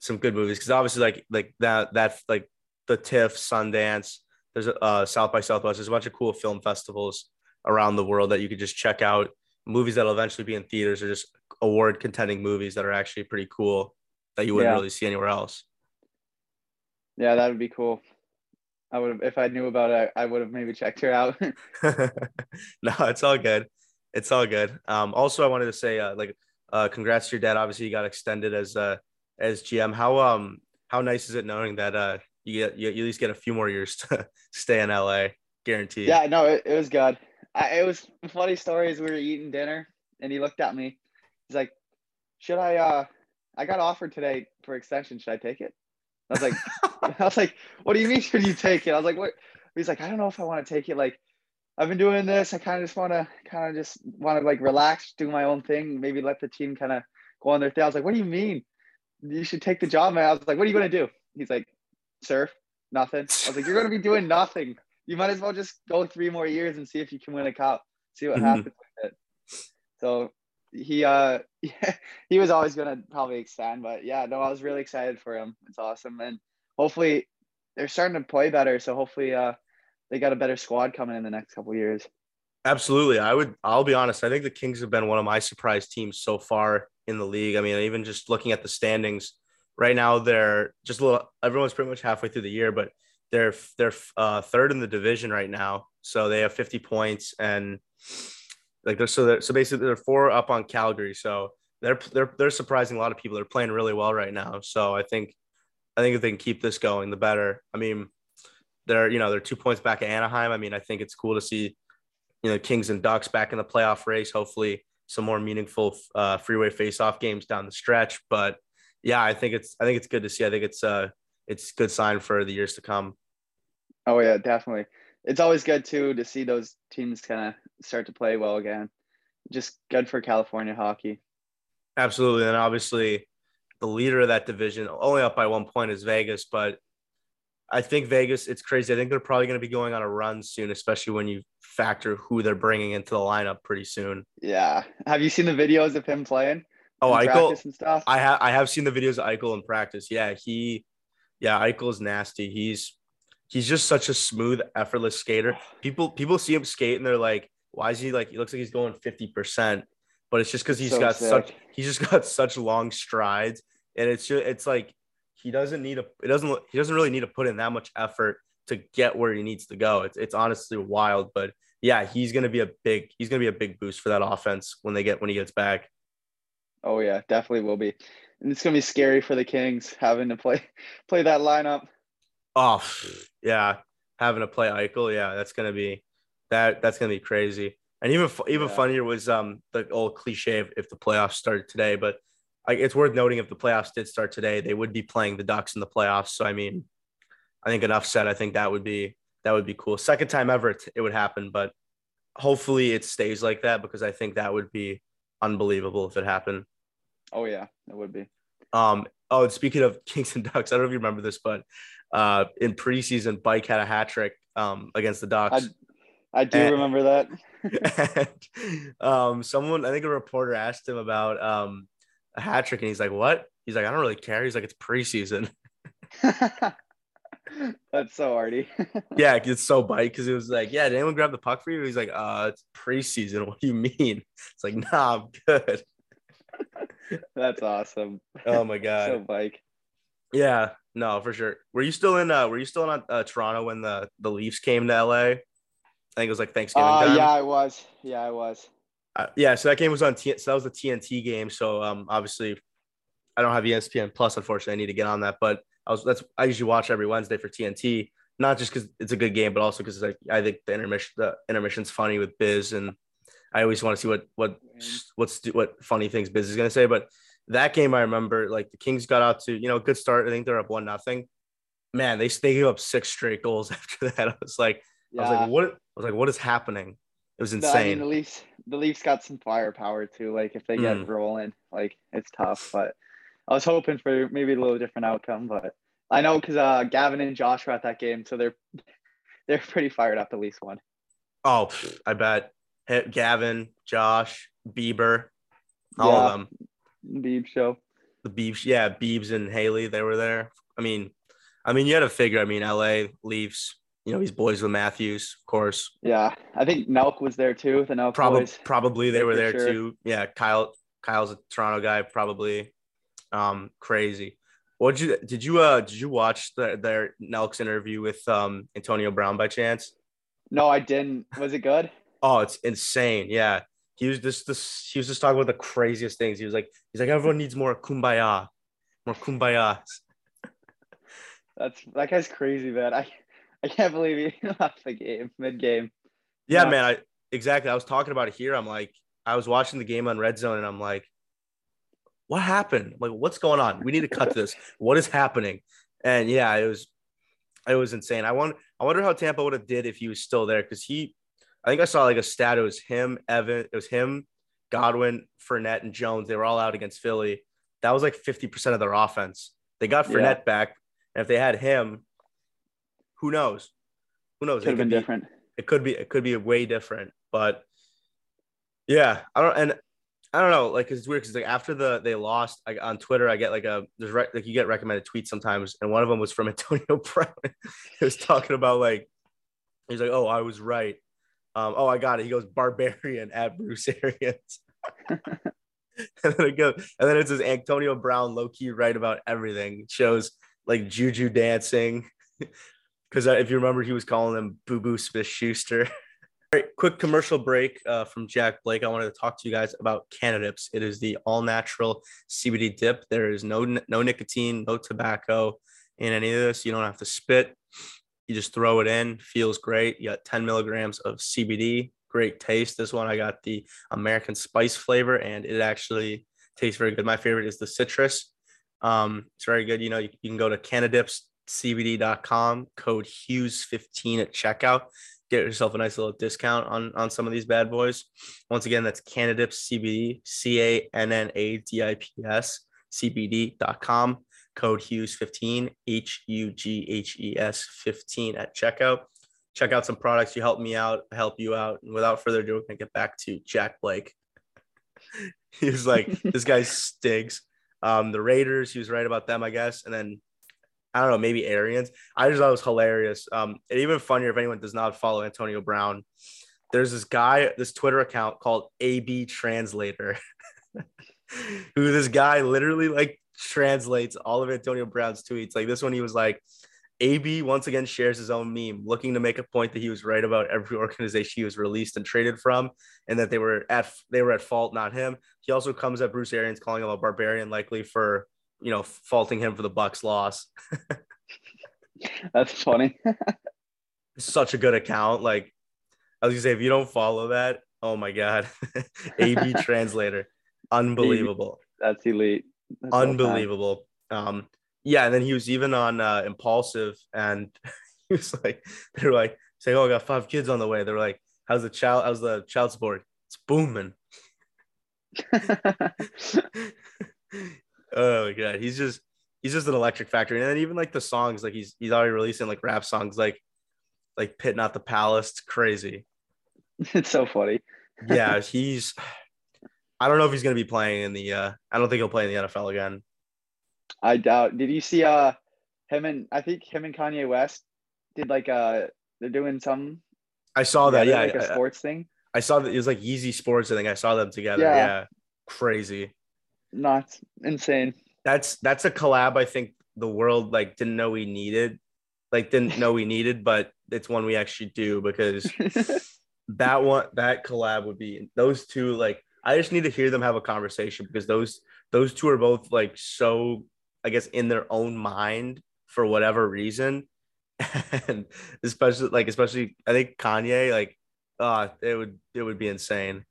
some good movies. Because obviously like like that that like the TIFF, Sundance, there's a uh, South by Southwest. There's a bunch of cool film festivals around the world that you could just check out. Movies that'll eventually be in theaters or just award contending movies that are actually pretty cool that you wouldn't Yeah. really see anywhere else. Yeah, that would be cool. I would have if I knew about it. I would have maybe checked her out. no, it's all good. It's all good. Um, also, I wanted to say, uh, like, uh, congrats to your dad. Obviously, you got extended as uh, as GM. How um how nice is it knowing that uh you get you, you at least get a few more years to stay in LA, guaranteed. yeah, no, it, it was good. I, it was funny stories. We were eating dinner, and he looked at me. He's like, "Should I? uh I got offered today for extension. Should I take it?" I was like, "I was like, what do you mean? Should you take it?" I was like, "What?" He's like, "I don't know if I want to take it. Like, I've been doing this. I kind of just want to, kind of just want to like relax, do my own thing. Maybe let the team kind of go on their thing." I was like, "What do you mean? You should take the job, man." I was like, "What are you gonna do?" He's like, "Surf, nothing." I was like, "You're gonna be doing nothing. You might as well just go three more years and see if you can win a cup. See what Mhm. happens with it." So he uh he was always gonna probably extend, but yeah, no, I was really excited for him. It's awesome, and hopefully they're starting to play better. So hopefully uh they got a better squad coming in the next couple years. Absolutely. I would I'll be honest. I think the Kings have been one of my surprise teams so far in the league. I mean, even just looking at the standings right now, they're just a little everyone's pretty much halfway through the year, but they're they're uh, third in the division right now. So they have 50 points and like they're so they're, so basically they're four up on Calgary. So they're they're they're surprising a lot of people. They're playing really well right now. So I think I think if they can keep this going, the better. I mean, they're you know they're two points back at Anaheim. I mean, I think it's cool to see you know Kings and Ducks back in the playoff race. Hopefully, some more meaningful uh, freeway face-off games down the stretch. But yeah, I think it's I think it's good to see. I think it's uh it's good sign for the years to come. Oh yeah, definitely. It's always good too to see those teams kind of start to play well again. Just good for California hockey. Absolutely, and obviously, the leader of that division, only up by one point, is Vegas. But I think Vegas, it's crazy. I think they're probably going to be going on a run soon, especially when you factor who they're bringing into the lineup pretty soon. Yeah. Have you seen the videos of him playing? Oh, Eichel, and stuff. I have I have seen the videos of Eichel in practice. Yeah, he, yeah, Eichel's nasty. He's he's just such a smooth, effortless skater. People people see him skate and they're like, why is he like? He looks like he's going fifty percent. but it's just because he's So got sick. such he's just got such long strides, and it's just it's like he doesn't need a it doesn't he doesn't really need to put in that much effort to get where he needs to go. It's it's honestly wild, but yeah, he's gonna be a big he's gonna be a big boost for that offense when they get when he gets back. Oh yeah, definitely will be. And it's gonna be scary for the Kings having to play play that lineup. Oh yeah, having to play Eichel, yeah, that's gonna be that that's gonna be crazy. And even even Yeah. funnier was um the old cliche if, if the playoffs started today, but like it's worth noting if the playoffs did start today, they would be playing the Ducks in the playoffs. So I mean, I think enough said. I think that would be that would be cool. Second time ever it, it would happen, but hopefully it stays like that because I think that would be unbelievable if it happened. Oh yeah, it would be. Um, oh, and speaking of Kings and Ducks, I don't know if you remember this, but uh, in preseason, Bike had a hat trick um, against the Ducks. I do And- remember that. and um, someone, I think a reporter asked him about um, a hat trick, and he's like, "What?" He's like, "I don't really care." He's like, "It's preseason." That's so arty. yeah, it's so bite because it was like, "Yeah, did anyone grab the puck for you?" He's like, "Uh, it's preseason. What do you mean?" It's like, "Nah, I'm good." That's awesome. Oh my god. So bike. Yeah, no, for sure. Were you still in? Uh, were you still in uh, Toronto when the the Leafs came to LA? I think it was like Thanksgiving Uh, time. yeah, I was. Yeah, I was. Uh, yeah, so that game was on T- so that was the TNT game. So um, obviously, I don't have ESPN Plus. Unfortunately, I need to get on that. But I was that's I usually watch every Wednesday for TNT. Not just because it's a good game, but also because like I think the intermission the intermission's funny with Biz, and I always want to see what what what's what funny things Biz is gonna say. But that game, I remember like the Kings got out to you know a good start. I think they're up one nothing. Man, they they gave up six straight goals after that. I was like, I was like, what? I was like, what is happening? It was insane. I mean, the Leafs, the Leafs got some firepower too. Like if they get Mm. rolling, like it's tough. But I was hoping for maybe a little different outcome. But I know because uh, Gavin and Josh were at that game, so they're they're pretty fired up. At least one. Oh, I bet. Gavin, Josh, Bieber, all Yeah. of them. Beeb show. The Beebs, yeah, Beebs and Haley, they were there. I mean, I mean, you had to figure. I mean, LA Leafs. You know, he's boys with Matthews, of course. Yeah, I think Nelk was there too. The Nelk Probably, boys. probably they were there sure. too. Yeah, Kyle, Kyle's a Toronto guy, probably. Um, crazy. What you did you uh did you watch the, their Nelk's interview with um Antonio Brown by chance? No, I didn't. Was it good? Oh, it's insane. Yeah. He was just this he was just talking about the craziest things. He was like, he's like, everyone needs more kumbaya. More kumbaya. That's that guy's crazy, man. I I can't believe he left the game mid game. Yeah, Yeah. man. I exactly. I was talking about it here. I'm like, I was watching the game on Red Zone and I'm like, what happened? Like, what's going on? We need to cut this. What is happening? And yeah, it was it was insane. I wonder I wonder how Tampa would have did if he was still there because he I think I saw like a stat. It was him, Evan, it was him, Godwin, Fournette, and Jones. They were all out against Philly. That was like 50% of their offense. They got Yeah. Fournette back. And if they had him, who knows? Who knows? Could It been be- different. it could be it could be way different but yeah i don't and i don't know like it's weird because like after the they lost like on twitter i get like a there's re- like you get recommended tweets sometimes and one of them was from antonio brown. He was talking about like he's like oh i was right. Um oh i got it. He goes barbarian at bruce arians. And then it goes and then it says antonio brown low-key right about everything. It shows like juju dancing. Because if you remember, he was calling him Boo Boo Smith Schuster. Right, quick commercial break uh, from Jack Blake. I wanted to talk to you guys about Cannadips. It is the all natural CBD dip. There is no no nicotine, no tobacco in any of this. You don't have to spit. You just throw it in. Feels great. You got 10 milligrams of CBD. Great taste. This one I got the American spice flavor, and it actually tastes very good. My favorite is the citrus. Um, it's very good. You know, you, you can go to CannadipsCBD.com, code Hughes15 at checkout. Get yourself a nice little discount on, on some of these bad boys. Once again, that's Cannadips CBD, C A N N A D I P S, CBD.com, code Hughes15, H U G H E S 15 at checkout. Check out some products. You help me out, help you out. And without further ado, we're going to get back to Jack Blake. he was like, this guy stinks. Um, the Raiders, he was right about them, I guess. And then I don't know, maybe Arians. I just thought it was hilarious. Um, and even funnier if anyone does not follow Antonio Brown. there's this guy, this Twitter account called AB Translator, who this guy literally like translates all of Antonio Brown's tweets. Like this one, he was like, AB once again shares his own meme, looking to make a point that he was right about every organization he was released and traded from, and that they were at they were at fault, not him. He also comes at Bruce Arians, calling him a barbarian, likely for you know faulting him for the Bucks loss. That's funny. Such a good account. Like I was gonna say, if you don't follow that, oh my god, AB translator, unbelievable. That's elite. That's unbelievable. Um, yeah, and then he was even on uh, Impulsive, and he was like, they were like, saying, "Oh, I got five kids on the way." They were like, "How's the child? How's the child support? It's booming." Oh my god, he's just he's just an electric factory, and then even like the songs, like he's he's already releasing like rap songs, like like Pit Not the Palace. It's crazy. It's so funny. yeah, he's. I don't know if he's gonna be playing in the. uh I don't think he'll play in the NFL again. I doubt. Did you see uh him and I think him and Kanye West did like uh they're doing some I saw that. Yeah, like a I- sports thing. I saw that it was like Yeezy Sports. I think I saw them together. Yeah, Yeah. crazy. Not insane. That's that's a collab. I think the world like didn't know we needed, like didn't know we needed, but it's one we actually do because that one that collab would be those two. Like I just need to hear them have a conversation because those those two are both like so I guess in their own mind for whatever reason, and especially like especially I think Kanye like uh it would it would be insane.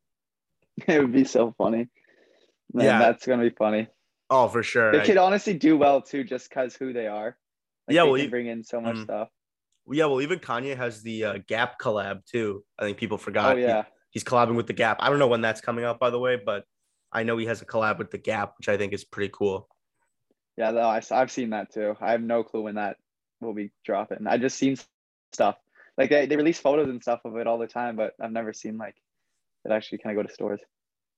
it would be so funny. Man, Yeah. that's gonna be funny. Oh, for sure. They I- could honestly do well too, just cause who they are. Like, Yeah, they well, you- bring in so much Mm. stuff. Yeah, well, even Kanye has the uh, Gap collab too. I think people forgot. Oh He- yeah, he's collabing with the Gap. I don't know when that's coming out, by the way, but I know he has a collab with the Gap, which I think is pretty cool. yeah. No, I, have seen that too. I have no clue when that will be dropping. I just seen stuff like they, they release photos and stuff of it all the time, but I've never seen like it actually kind of go to stores.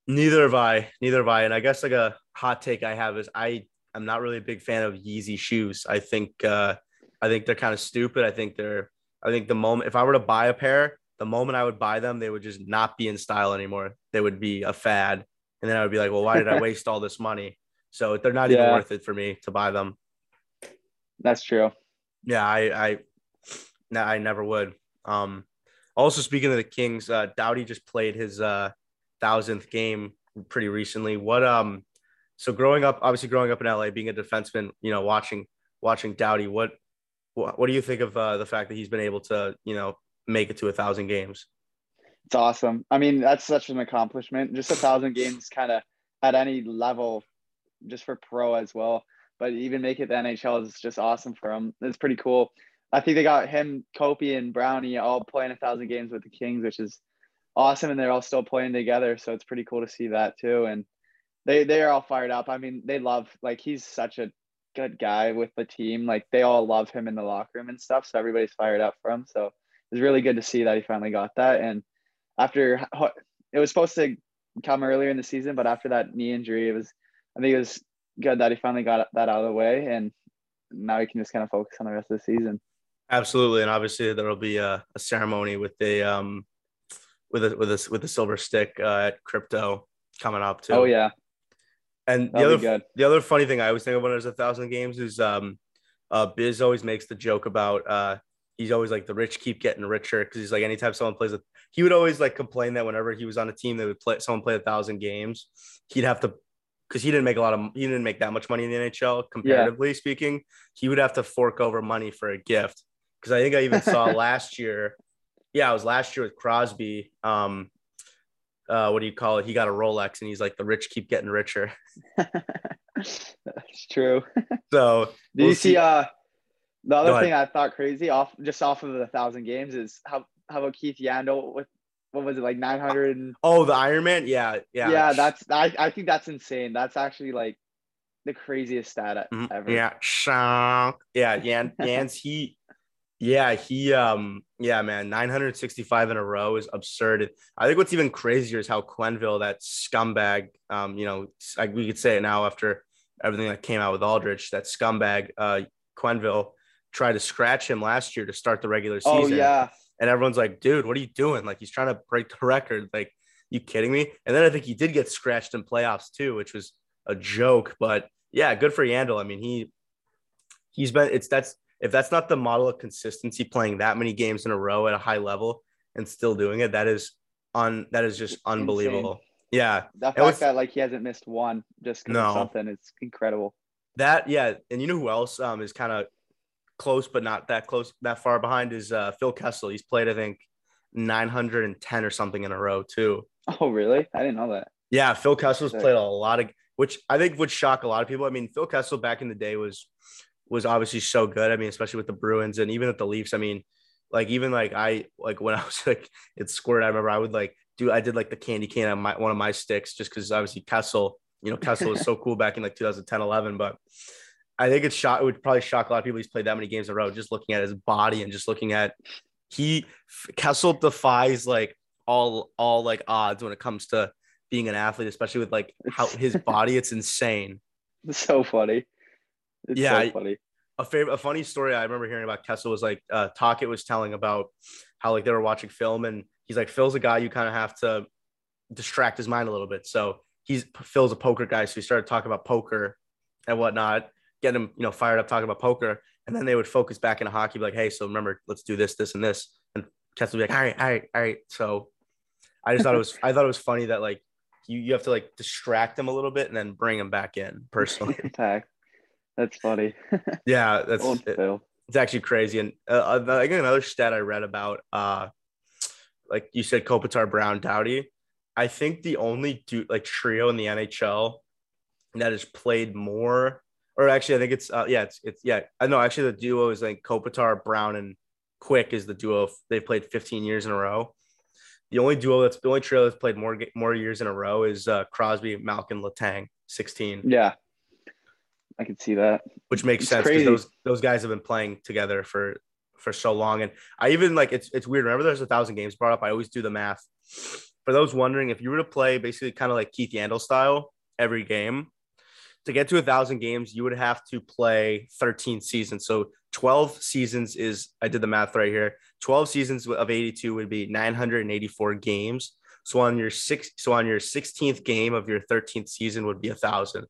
Neither have I. Neither have I. And I guess like a hot take I have is I I'm not really a big fan of Yeezy shoes. I think uh, I think they're kind of stupid. I think they're I think the moment if I were to buy a pair, the moment I would buy them, they would just not be in style anymore. They would be a fad, and then I would be like, well, why did I waste all this money? So they're not even worth it for me to buy them. That's true. Yeah, I I no, I never would. Um also speaking of the Kings, uh Doughty just played his uh thousandth game pretty recently. What um so growing up, obviously growing up in LA, being a defenseman, you know, watching watching Doughty, what what, what do you think of uh, the fact that he's been able to, you know, make it to a thousand games? It's awesome. I mean, that's such an accomplishment. Just a thousand games, kind of at any level, just for pro as well. But even make it the NHL is just awesome for him. It's pretty cool. I think they got him, Kopi, and Brownie all playing a thousand games with the Kings, which is awesome, and they're all still playing together. So it's pretty cool to see that too. And they they are all fired up. I mean, they love like he's such a good guy with the team. Like they all love him in the locker room and stuff. So everybody's fired up for him. So it's really good to see that he finally got that. And after it was supposed to come earlier in the season, but after that knee injury, it was I think it was good that he finally got that out of the way, and now he can just kind of focus on the rest of the season. Absolutely, and obviously there will be a, a ceremony with the um with a with a with a silver stick uh, at crypto coming up too. Oh yeah, And the other the other funny thing I always think of when there's a thousand games is um uh Biz always makes the joke about uh he's always like the rich keep getting richer because he's like anytime someone plays a he would always like complain that whenever he was on a team that would play someone play a thousand games he'd have to because he didn't make a lot of he didn't make that much money in the NHL comparatively speaking he would have to fork over money for a gift. Because I think I even saw last year yeah I was last year with Crosby um uh what do you call it he got a Rolex and he's like the rich keep getting richer That's true. so Did We'll you see, see. uh the other thing I thought crazy off just off of the thousand games is how how about Keith Yandle with what was it like nine hundred and Oh, the Iron Man? Yeah, yeah. yeah. that's I, I think that's insane. That's actually like the craziest stat Mhm. ever. Yeah. Yeah, Yan Yan's he yeah, he um yeah, man, 965 in a row is absurd. I think what's even crazier is how Quenneville, that scumbag, um, you know, like we could say it now after everything that came out with Aldrich, that scumbag, uh, Quenneville tried to scratch him last year to start the regular season. Oh yeah. and everyone's like, dude, what are you doing? Like he's trying to break the record. Like, you kidding me? And then I think he did get scratched in playoffs too, which was a joke. But yeah, good for Yandle. I mean, he he's been it's that's if that's not the model of consistency playing that many games in a row at a high level and still doing it, that is on that is just unbelievable. Insane. Yeah. The fact was, that like he hasn't missed one just no. something, it's incredible. That yeah, and you know who else um is kind of close but not that close that far behind is uh Phil Kessel. He's played I think 910 or something in a row too. Oh really? I didn't know that. Yeah, Phil Kessel's played a lot of which I think would shock a lot of people. I mean, Phil Kessel back in the day was was obviously so good. I mean, especially with the Bruins and even at the Leafs. I mean, like even like I like when I was like it scored, I remember I would like do I did like the candy cane on my one of my sticks just because obviously Kessel, you know, Kessel was so cool back in like 2010, 11. But I think it's shot. It would probably shock a lot of people. He's played that many games in a row. Just looking at his body and just looking at he Kessel defies like all all like odds when it comes to being an athlete, especially with like how his body. It's insane. It's so funny. It's yeah, so funny. A favorite, a funny story I remember hearing about Kessel was like uh, Tocchet was telling about how like they were watching film and he's like Phil's a guy you kind of have to distract his mind a little bit. So he's Phil's a poker guy, so he started talking about poker and whatnot, get him you know fired up talking about poker, and then they would focus back into hockey, be like, hey, so remember, let's do this, this, and this, and Kessel would be like, all right, all right, all right. So I just thought it was I thought it was funny that like you you have to like distract him a little bit and then bring him back in personally. That's funny. yeah, that's it, it's actually crazy. And uh, uh again, another stat I read about, uh, like you said, Kopitar, Brown, Doughty. I think the only do like trio in the NHL that has played more, or actually, I think it's uh, yeah, it's it's yeah. I know actually the duo is like Kopitar, Brown, and Quick is the duo. They've played 15 years in a row. The only duo that's the only trio that's played more more years in a row is uh, Crosby, Malkin, Letang, 16. Yeah, I can see that. Which makes it's sense because those those guys have been playing together for for so long. And I even like it's it's weird. Remember, there's a thousand games brought up. I always do the math. For those wondering, if you were to play basically kind of like Keith Yandle style every game, to get to a thousand games, you would have to play 13 seasons. So 12 seasons is I did the math right here. 12 seasons of 82 would be 984 games. So on your six, so on your 16th game of your 13th season would be a thousand.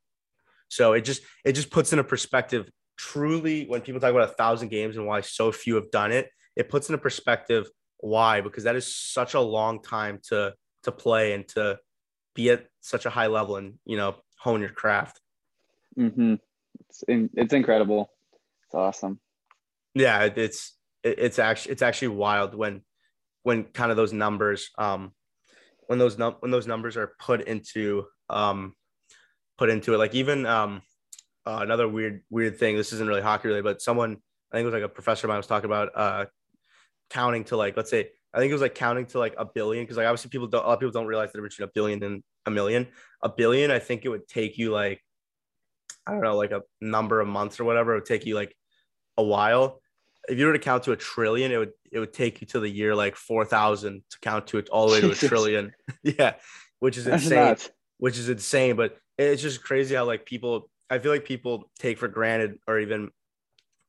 So it just it just puts in a perspective. Truly, when people talk about a thousand games and why so few have done it, it puts in a perspective why because that is such a long time to to play and to be at such a high level and you know hone your craft. Mm-hmm. It's in, it's incredible. It's awesome. Yeah, it's it's actually it's actually wild when when kind of those numbers um when those num- when those numbers are put into um put into it. Like even um, uh, another weird weird thing. This isn't really hockey related, but someone I think it was like a professor of mine was talking about uh, counting to like let's say I think it was like counting to like a billion because like obviously people don't a lot of people don't realize the difference between a billion and a million. A billion, I think it would take you like I don't know like a number of months or whatever. It would take you like a while. If you were to count to a trillion, it would it would take you to the year like four thousand to count to it all the way to a trillion. yeah, which is insane. Which is insane, but it's just crazy how like people I feel like people take for granted or even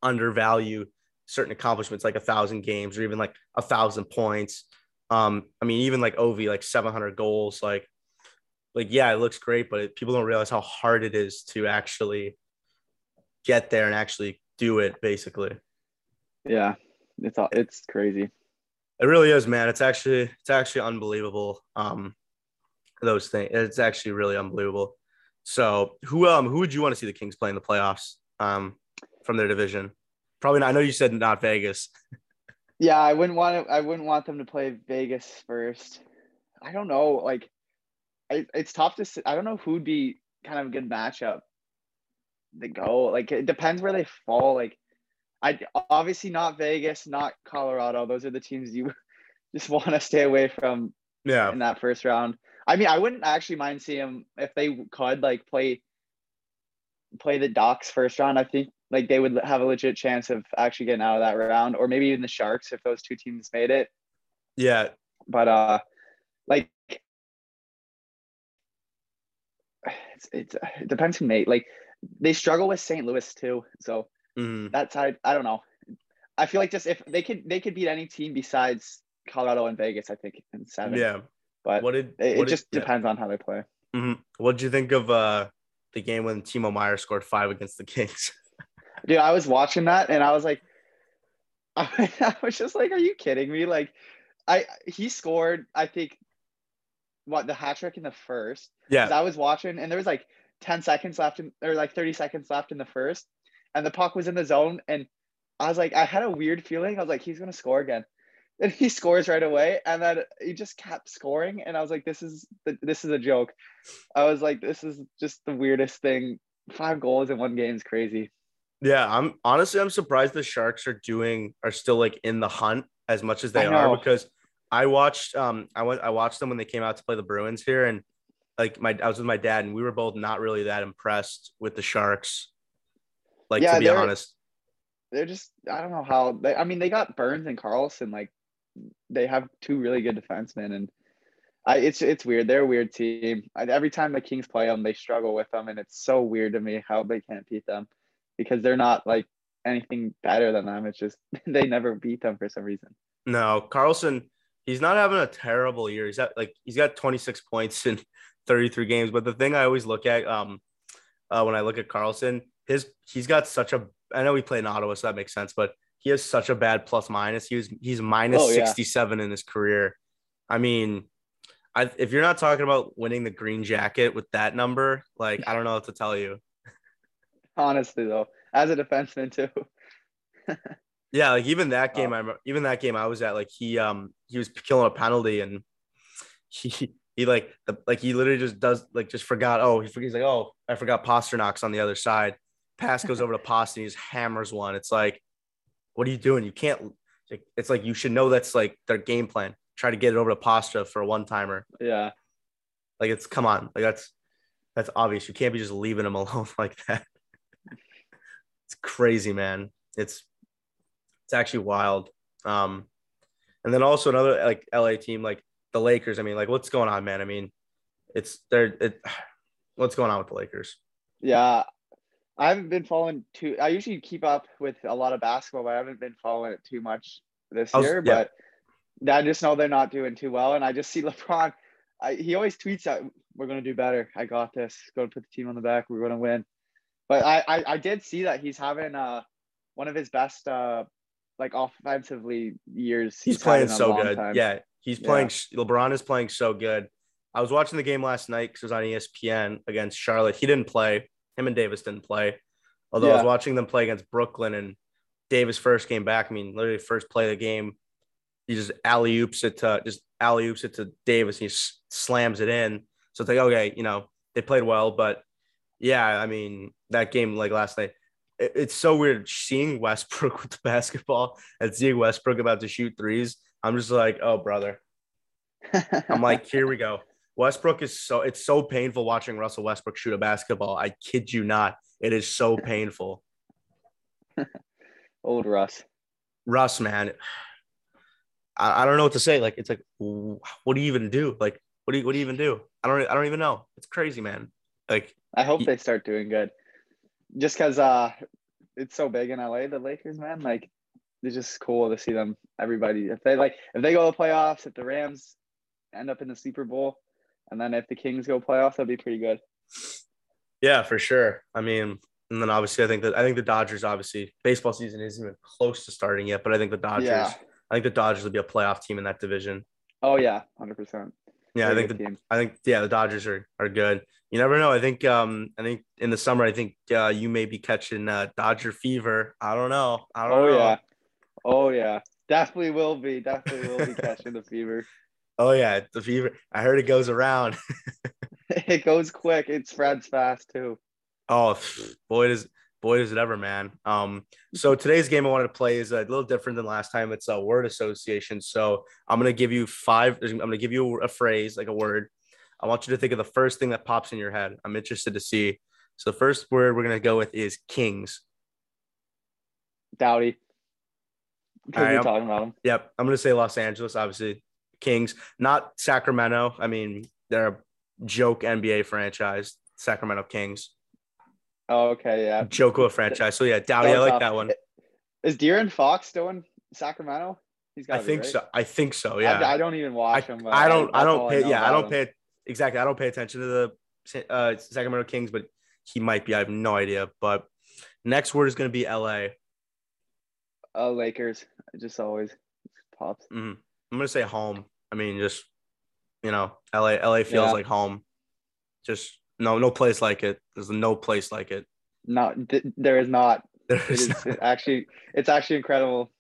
undervalue certain accomplishments like a thousand games or even like a thousand points. Um, I mean, even like Ovi, like 700 goals, like, like, yeah, it looks great, but it, people don't realize how hard it is to actually get there and actually do it basically. Yeah. It's, all, it's crazy. It really is, man. It's actually, it's actually unbelievable. Um, those things, it's actually really unbelievable. So who um who would you want to see the Kings play in the playoffs um from their division? Probably not. I know you said not Vegas. yeah, I wouldn't want to, I wouldn't want them to play Vegas first. I don't know. Like, I, it's tough to. I don't know who'd be kind of a good matchup. To go like it depends where they fall. Like, I obviously not Vegas, not Colorado. Those are the teams you just want to stay away from. Yeah. In that first round. I mean, I wouldn't actually mind seeing them if they could like play play the Ducks first round. I think like they would have a legit chance of actually getting out of that round, or maybe even the Sharks if those two teams made it. Yeah, but uh, like it's, it's it depends who made like they struggle with St. Louis too, so mm. that side I don't know. I feel like just if they could they could beat any team besides Colorado and Vegas, I think in seven. Yeah. But What did it, what it did- just yeah. depends on how they play. Mhm. What did you think of uh the game when Timo Meier scored five against the Kings? Dude, I was watching that and I was like, I, I was just like, are you kidding me? Like, I he scored, I think, what the hat trick in the first. Yeah. I was watching and there was like 10 seconds left in, or like 30 seconds left in the first, and the puck was in the zone. And I was like, I had a weird feeling. I was like, he's gonna score again. And he scores right away, and then he just kept scoring. And I was like, this is the, this is a joke. I was like, this is just the weirdest thing. Five goals in one game is crazy. Yeah, I'm honestly I'm surprised the Sharks are doing are still like in the hunt as much as they are because I watched um I went I watched them when they came out to play the Bruins here and like my I was with my dad and we were both not really that impressed with the Sharks. Like Yeah, to be honest. they're just I don't know how they I mean they got Burns and Karlsson like they have two really good defensemen and I it's it's weird they're a weird team I, every time the Kings play them they struggle with them and it's so weird to me how they can't beat them because they're not like anything better than them it's just they never beat them for some reason No, Karlsson, he's not having a terrible year. He's at like he's got 26 points in 33 games. But the thing I always look at um uh, when I look at Karlsson, his he's got such a I know he played in Ottawa, so that makes sense, but he has such a bad plus minus. He was he's minus Oh, yeah. 67 in his career. I mean, I, if you're not talking about winning the green jacket with that number, like I don't know what to tell you. honestly though as a defenseman too Yeah, like even that game, Oh. I remember, even that game I was at, like he um he was killing a penalty and he he like the, like he literally just does like just forgot. Oh, he he's like oh I forgot Pastrnak's on the other side. Pass goes over to Pasta and he just hammers one. It's like, what are you doing? You can't. It's like you should know that's like their game plan. Try to get it over to Pasta for a one timer. yeah Like it's come on, like that's that's obvious. You can't be just leaving him alone like that. it's crazy, man. It's it's actually wild. Um, and then also another like LA team, like the Lakers. I mean, like what's going on, man? I mean, it's they're it. What's going on with the Lakers? Yeah, I haven't been following too. I usually keep up with a lot of basketball, but I haven't been following it too much this was- year. yeah. But I just know they're not doing too well, and I just see LeBron. I, he always tweets out, "We're gonna do better. I got this. Go put the team on the back. We're gonna win." But I, I, I did see that he's having uh one of his best uh like offensively years. He's, had playing so good. time. Yeah, he's Yeah. playing. LeBron is playing so good. I was watching the game last night because it was on ESPN against Charlotte. He didn't play. Him and Davis didn't play. Although I was watching them play against Brooklyn and Davis first came back. I mean, literally first play of the game, he just alley oops it to just alley oops it to Davis. And he slams it in. So it's like okay, you know they played well, but yeah, I mean that game like last night. it- It's so weird seeing Westbrook with the basketball and seeing Westbrook about to shoot threes. I'm just like, oh brother. I'm like, here we go. Westbrook is so it's so painful watching Russell Westbrook shoot a basketball. I kid you not. It is so painful. old Russ. Russ, man. I, I don't know what to say. Like, it's like, what do you even do? Like, what do you what do you even do? I don't I don't even know. It's crazy, man. Like, I hope Ye- they start doing good. Just because uh, it's so big in LA, the Lakers, man. Like, it's just cool to see them. Everybody, if they like, if they go to the playoffs, if the Rams end up in the Super Bowl, and then if the Kings go playoffs, that'd be pretty good. yeah, for sure. I mean, and then obviously I think that I think the Dodgers obviously baseball season isn't even close to starting yet, but I think the Dodgers Yeah. I think the Dodgers will be a playoff team in that division. Oh yeah, hundred percent. Yeah, I think the team. I think yeah, the Dodgers are are good. You never know. I think um I think in the summer I think uh, you may be catching uh, Dodger fever. I don't know. I don't Oh know. yeah, oh yeah, definitely will be. Definitely will be catching the fever. Oh yeah, the fever. I heard it goes around. It goes quick. It spreads fast too. Oh boy does boy does it ever, man. Um so today's game I wanted to play is a little different than last time. It's a word association. So I'm gonna give you five, I'm gonna give you a phrase, like a word. I want you to think of the first thing that pops in your head. I'm interested to see. So the first word we're gonna go with is kings. Doughty. Because Alright, talking about him. Yep, I'm gonna say Los Angeles, obviously. Kings, not Sacramento. I mean, they're a joke NBA franchise. Sacramento Kings, Oh, okay, yeah. joke of a franchise. So yeah, Doughty, I like that one. Is De'Aaron Fox still in Sacramento? He's got. I think right? so. I think so. Yeah. I, I don't even watch I, him. I don't. I, don't pay. I yeah, I don't him. pay. Exactly. I don't pay attention to the uh, Sacramento Kings, but he might be. I have no idea. But next word is going to be L.A. Uh, Lakers. Just always pops. Mm-hmm. I'm gonna say home. I mean, just you know, LA. LA feels yeah. like home. Just no, no place like it. There's no place like it. No, th- there is not. There is it is not. actually, it's actually incredible.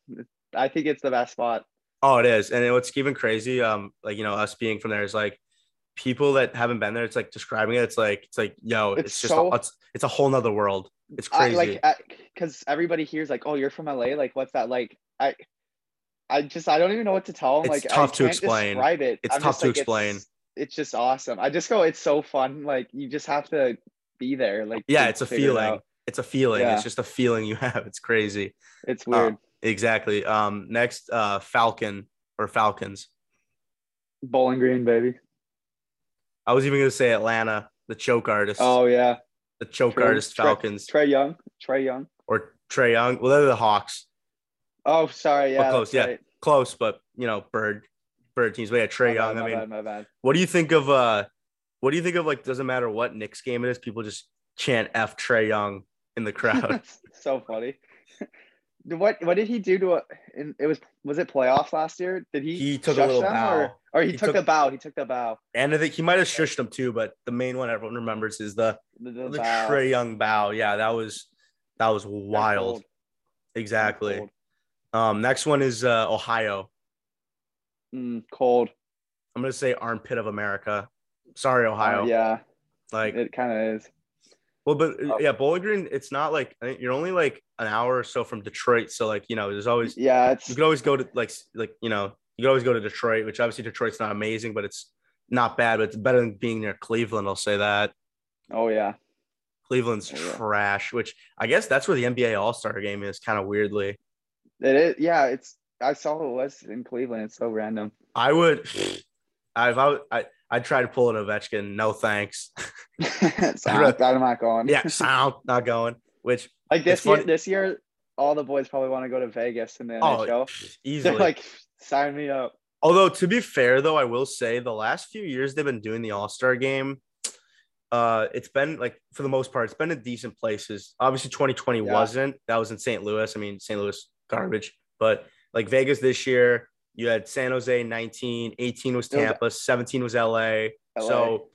I think it's the best spot. Oh, it is, and what's even crazy, um, like you know, us being from there is like people that haven't been there. It's like describing it. It's like it's like yo, it's, it's just so, a, it's, it's a whole nother world. It's crazy. I, like because everybody here's like, oh, you're from LA. Like, what's that like? I I just I don't even know what to tell them. It's like tough I to explain. Describe it. It's I'm tough to like, explain. It's, it's, just awesome. I just go. It's so fun. Like you just have to be there. Like yeah, it's a feeling. It it's a feeling. Yeah. It's just a feeling you have. It's crazy. It's weird. Uh, exactly. Um. Next, uh, Falcon or Falcons. Bowling Green, baby. I was even gonna say Atlanta, the choke artist. Oh yeah. The choke Trey, artist Falcons. Trae Young. Trae Young. Or Trae Young. Well, they're the Hawks. Oh, sorry. Yeah. But close. Yeah. Right. Close, but you know, bird, bird teams. We had Trae Young. Bad, I mean, bad, my bad. what do you think of uh, what do you think of like? Doesn't matter what Knicks game it is, people just chant "F Trae Young" in the crowd. so funny. what what did he do to a? In, it was was it playoffs last year? Did he? He took a little bow, or, or he, he, took, took the bow. He took the bow. And I think he might have shushed them too, but the main one everyone remembers is the the, the, the Trae Young bow. Yeah, that was that was wild. Exactly. Um, next one is uh, Ohio. Mm, cold. I'm gonna say armpit of America. Sorry, Ohio. Uh, yeah. Like it kind of is. Well, but oh. yeah, Bowling Green. It's not like you're only like an hour or so from Detroit, so like you know, there's always yeah. It's you can always go to like like you know you can always go to Detroit, which obviously Detroit's not amazing, but it's not bad. But it's better than being near Cleveland. I'll say that. Oh yeah. Cleveland's oh, yeah. trash, which I guess that's where the NBA All Star game is, kind of weirdly. It is, yeah. It's I saw it was in Cleveland. It's so random. I would, I've. I, I, I'd try to pull an Ovechkin. No thanks. sound, I'm not going. yeah, sound not going. Which like this year, this year, all the boys probably want to go to Vegas in the oh, NHL. Easily, They're like sign me up. Although to be fair, though, I will say the last few years they've been doing the All Star game. Uh, it's been like for the most part, it's been in decent places. Obviously, 2020 yeah. wasn't. That was in St. Louis. I mean, St. Louis garbage. But like Vegas this year, you had San Jose 19, 18 was Tampa, 17 was LA. LA. So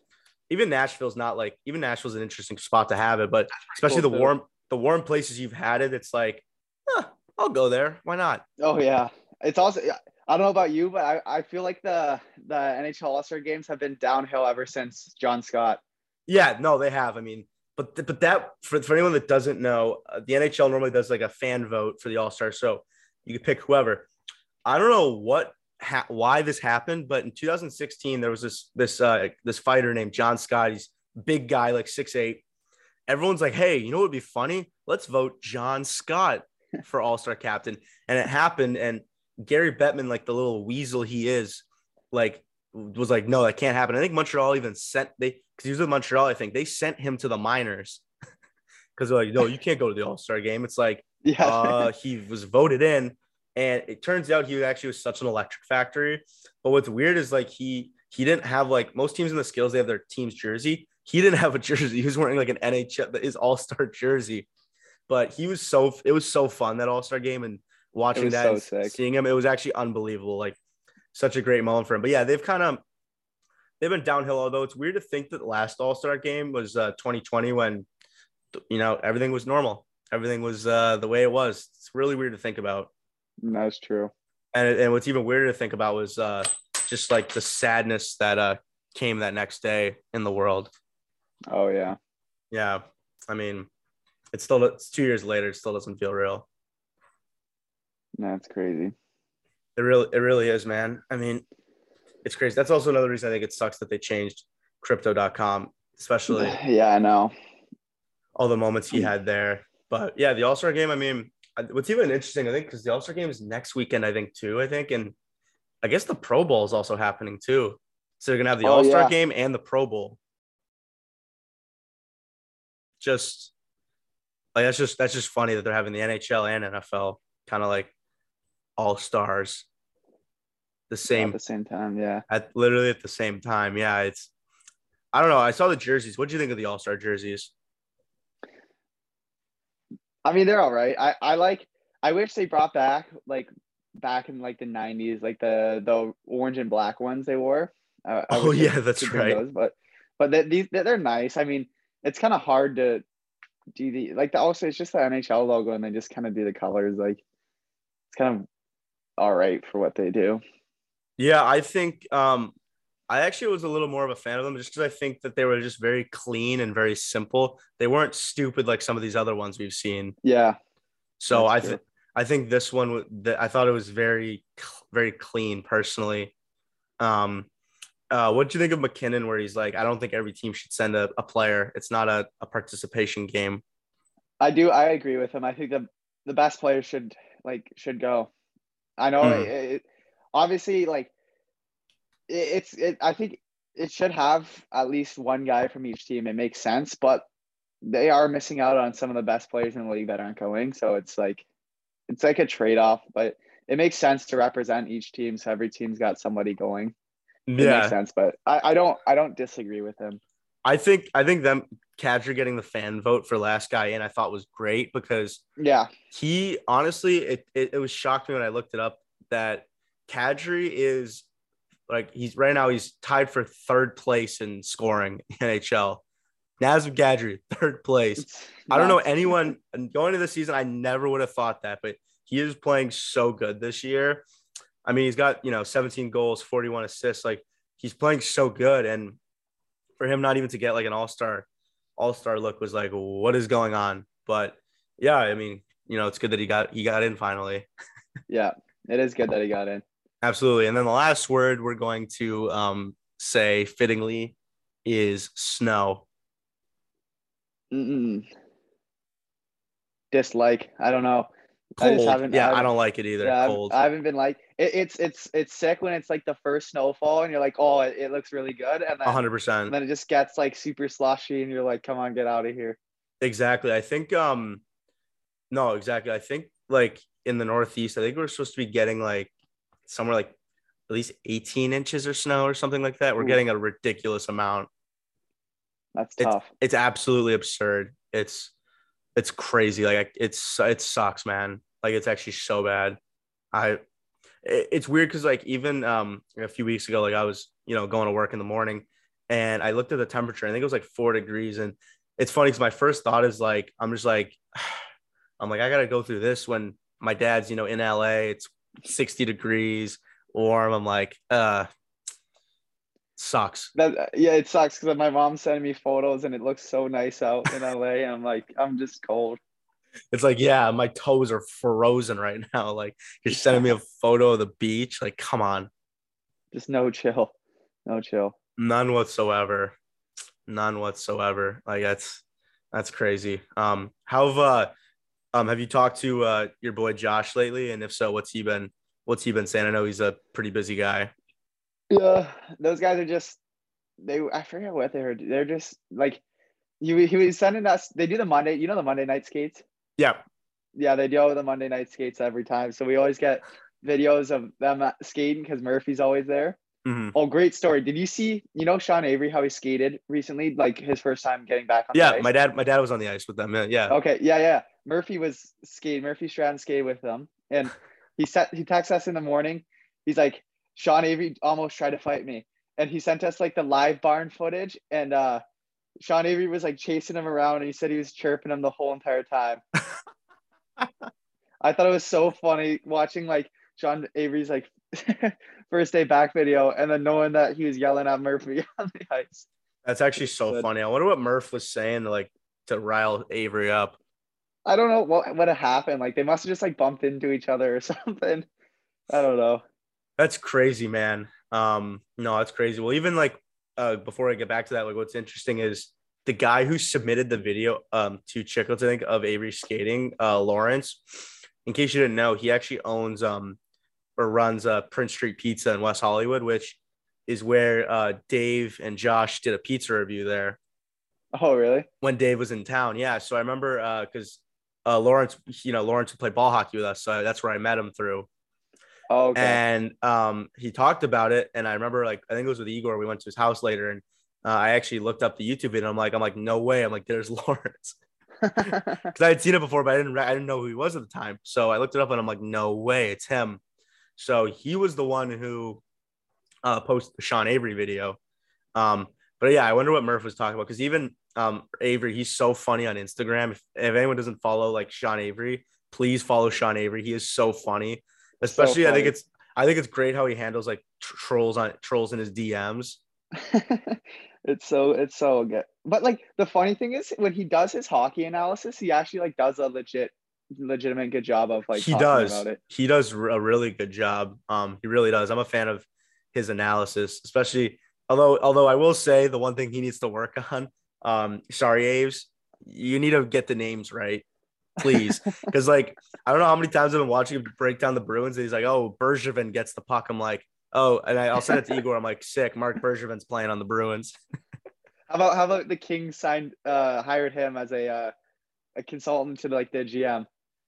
even Nashville's not like even Nashville's an interesting spot to have it, but especially cool the too. warm the warm places you've had it, it's like, huh, I'll go there. Why not? Oh yeah. It's also I don't know about you, but I, I feel like the the NHL All-Star games have been downhill ever since John Scott. Yeah, no, they have. I mean, but but that for, for anyone that doesn't know, uh, the NHL normally does like a fan vote for the All Star. So you could pick whoever. I don't know what ha- why this happened, but in 2016 there was this this uh, this fighter named John Scott. He's big guy, like six eight. Everyone's like, hey, you know what would be funny? Let's vote John Scott for All Star captain, and it happened. And Gary Bettman, like the little weasel he is, like was like, no, that can't happen. I think Montreal even sent they because he was with Montreal. I think they sent him to the minors because they're like, no, you can't go to the All Star game. It's like yeah. uh, he was voted in, and it turns out he actually was such an electric factory. But what's weird is like he he didn't have like most teams in the skills they have their team's jersey. He didn't have a jersey. He was wearing like an NHL his All Star jersey. But he was so it was so fun that All Star game and watching that so seeing him it was actually unbelievable. Like such a great moment for him. But yeah, they've kind of they've been downhill. Although it's weird to think that the last All Star game was uh, 2020 when you know everything was normal everything was uh, the way it was. It's really weird to think about. That's true. And and what's even weirder to think about was uh, just like the sadness that uh, came that next day in the world. Oh yeah. Yeah. I mean, it's still it's two years later. It still doesn't feel real. That's crazy. It really it really is, man. I mean, it's crazy. That's also another reason I think it sucks that they changed crypto.com, especially. Yeah, I know. All the moments he hmm. had there. But yeah, the All Star game. I mean, what's even interesting, I think, because the All Star game is next weekend, I think, too. I think, and I guess the Pro Bowl is also happening too. So they're gonna have the oh, All Star yeah. game and the Pro Bowl. Just like that's just that's just funny that they're having the NHL and NFL kind of like all stars. The same At the same time, yeah. at literally at the same time. Yeah, it's I don't know. I saw the jerseys. What do you think of the All Star jerseys? I mean, they're all right. I I like. I wish they brought back like back in like the '90s, like the the orange and black ones they wore. I Oh, yeah, that's right. Those, but but they, these they're nice. I mean, it's kind of hard to do the like the also it's just the NHL logo and they just kind of do the colors like it's kind of all right for what they do. Yeah, I think um I actually was a little more of a fan of them just because I think that they were just very clean and very simple. They weren't stupid like some of these other ones we've seen. Yeah, So I think I think this one the, I thought it was very very clean personally. Um uh what do you think of McKinnon where he's like I don't think every team should send a, a player. It's not a, a participation game. I do. I agree with him. I think the the best players should like should go. I know. Mm. It, it, obviously, like it, it's. It, I think it should have at least one guy from each team. It makes sense, but they are missing out on some of the best players in the league that aren't going. So it's like it's like a trade off, but it makes sense to represent each team. So every team's got somebody going. It makes sense, but I, I don't. I don't disagree with him. I think I think Nazem Kadri getting the fan vote for last guy in I thought was great because Yeah. he honestly it, it, it was shocked me when I looked it up that Kadri is like he's right now he's tied for third place in scoring in NHL. Nazem Kadri, third place. I don't know anyone going into the season. I never would have thought that, but he is playing so good this year. I mean, he's got you know 17 goals, 41 assists. Like he's playing so good, and for him not even to get like an all star, all star look was like, what is going on? But yeah, I mean, you know, it's good that he got he got in finally. Yeah, it is good that he got in. Absolutely. And then the last word we're going to um, say fittingly is snow. Mm-mm. Dislike. I don't know. I just Cold. haven't- yeah, I I, don't like it either. Yeah, Cold. I haven't been like it, it's it's it's sick when it's like the first snowfall and you're like, oh, it, it looks really good, and then hundred and percent. then it just gets like super slushy, and you're like, come on, get out of here. Exactly. I think um no, exactly. I think like in the northeast, I think we're supposed to be getting like somewhere like at least 18 inches of snow or something like that. We're Ooh. getting a ridiculous amount. That's It's- tough. It's absolutely absurd. It's it's crazy. Like it's it sucks, man. Like it's actually so bad. I it's weird because like even um a few weeks ago, like I was you know going to work in the morning, and I looked at the temperature. I think it was like four degrees, and it's funny because my first thought is like I'm just like I'm like I gotta go through this when my dad's you know in LA. It's 60 degrees warm. I'm like uh sucks. That yeah, it sucks because my mom sending me photos and it looks so nice out in LA, and I'm like, I'm just cold. It's like, yeah, my toes are frozen right now. Like, you're sending me a photo of the beach. Like, come on, Just no chill, no chill. none whatsoever, none whatsoever. Like, that's that's crazy. Um, how have uh, um, have you talked to uh your boy Josh lately? And if so, what's he been what's he been saying? I know he's a pretty busy guy. Yeah, those guys are just they. I forget what they were. They're just like he he was sending us. They do the Monday. You know the Monday night skates. Yeah, Yeah, they do the Monday night skates every time. So we always get videos of them skating because Murphy's always there. Mhm. Oh, great story! Did you see? You know Sean Avery how he skated recently, like his first time getting back on. the yeah. My dad, my dad was on the ice with them. Yeah, yeah. Okay, yeah, yeah. Murphy was skating. Murphy Stratton skated with them, and he set he texts us in the morning. He's like, Sean Avery almost tried to fight me, and he sent us like the live barn footage, and uh, Sean Avery was like chasing him around, and he said he was chirping him the whole entire time. I thought it was so funny watching like Sean Avery's like first day back video, and then knowing that he was yelling at Murphy on the ice. That's actually so Good. funny. I wonder what Murph was saying to like to rile Avery up. I don't know what what happened. Like they must have just like bumped into each other or something. I don't know. That's crazy, man. Um, no, that's crazy. Well, even like uh before I get back to that, like what's interesting is the guy who submitted the video um to Chiclets, I think, of Avery skating, uh Lawrence. In case you didn't know, he actually owns um or runs uh Prince Street Pizza in West Hollywood, which is where uh Dave and Josh did a pizza review there Oh really? when Dave was in town. Yeah. So I remember uh because uh, Lawrence, you know, Lawrence would play ball hockey with us, so that's where I met him through. Oh, okay. And um, he talked about it, and I remember like I think it was with Igor. We went to his house later, and uh, I actually looked up the YouTube video. I'm like, I'm like, no way. I'm like, there's Lawrence because I had seen it before, but I didn't I didn't know who he was at the time. So I looked it up, and I'm like, no way, it's him. So he was the one who uh, posted the Sean Avery video. Um, but yeah, I wonder what Murph was talking about because even um, Avery, he's so funny on Instagram. If, if anyone doesn't follow like Sean Avery, please follow Sean Avery. He is so funny. Especially, so. I think it's I think it's great how he handles like tr- trolls on trolls in his DMs. it's so it's so good. But like the funny thing is when he does his hockey analysis, he actually like does a legit legitimate good job of like he does he does a really good job um he really does i'm a fan of his analysis especially although although i will say the one thing he needs to work on um sorry aves you need to get the names right please because like i don't know how many times i've been watching him break down the bruins and he's like oh bergevin gets the puck i'm like oh and I, will send it to igor i'm like sick marc bergevin's playing on the bruins how about how about the kings signed uh hired him as a uh a consultant to like the gm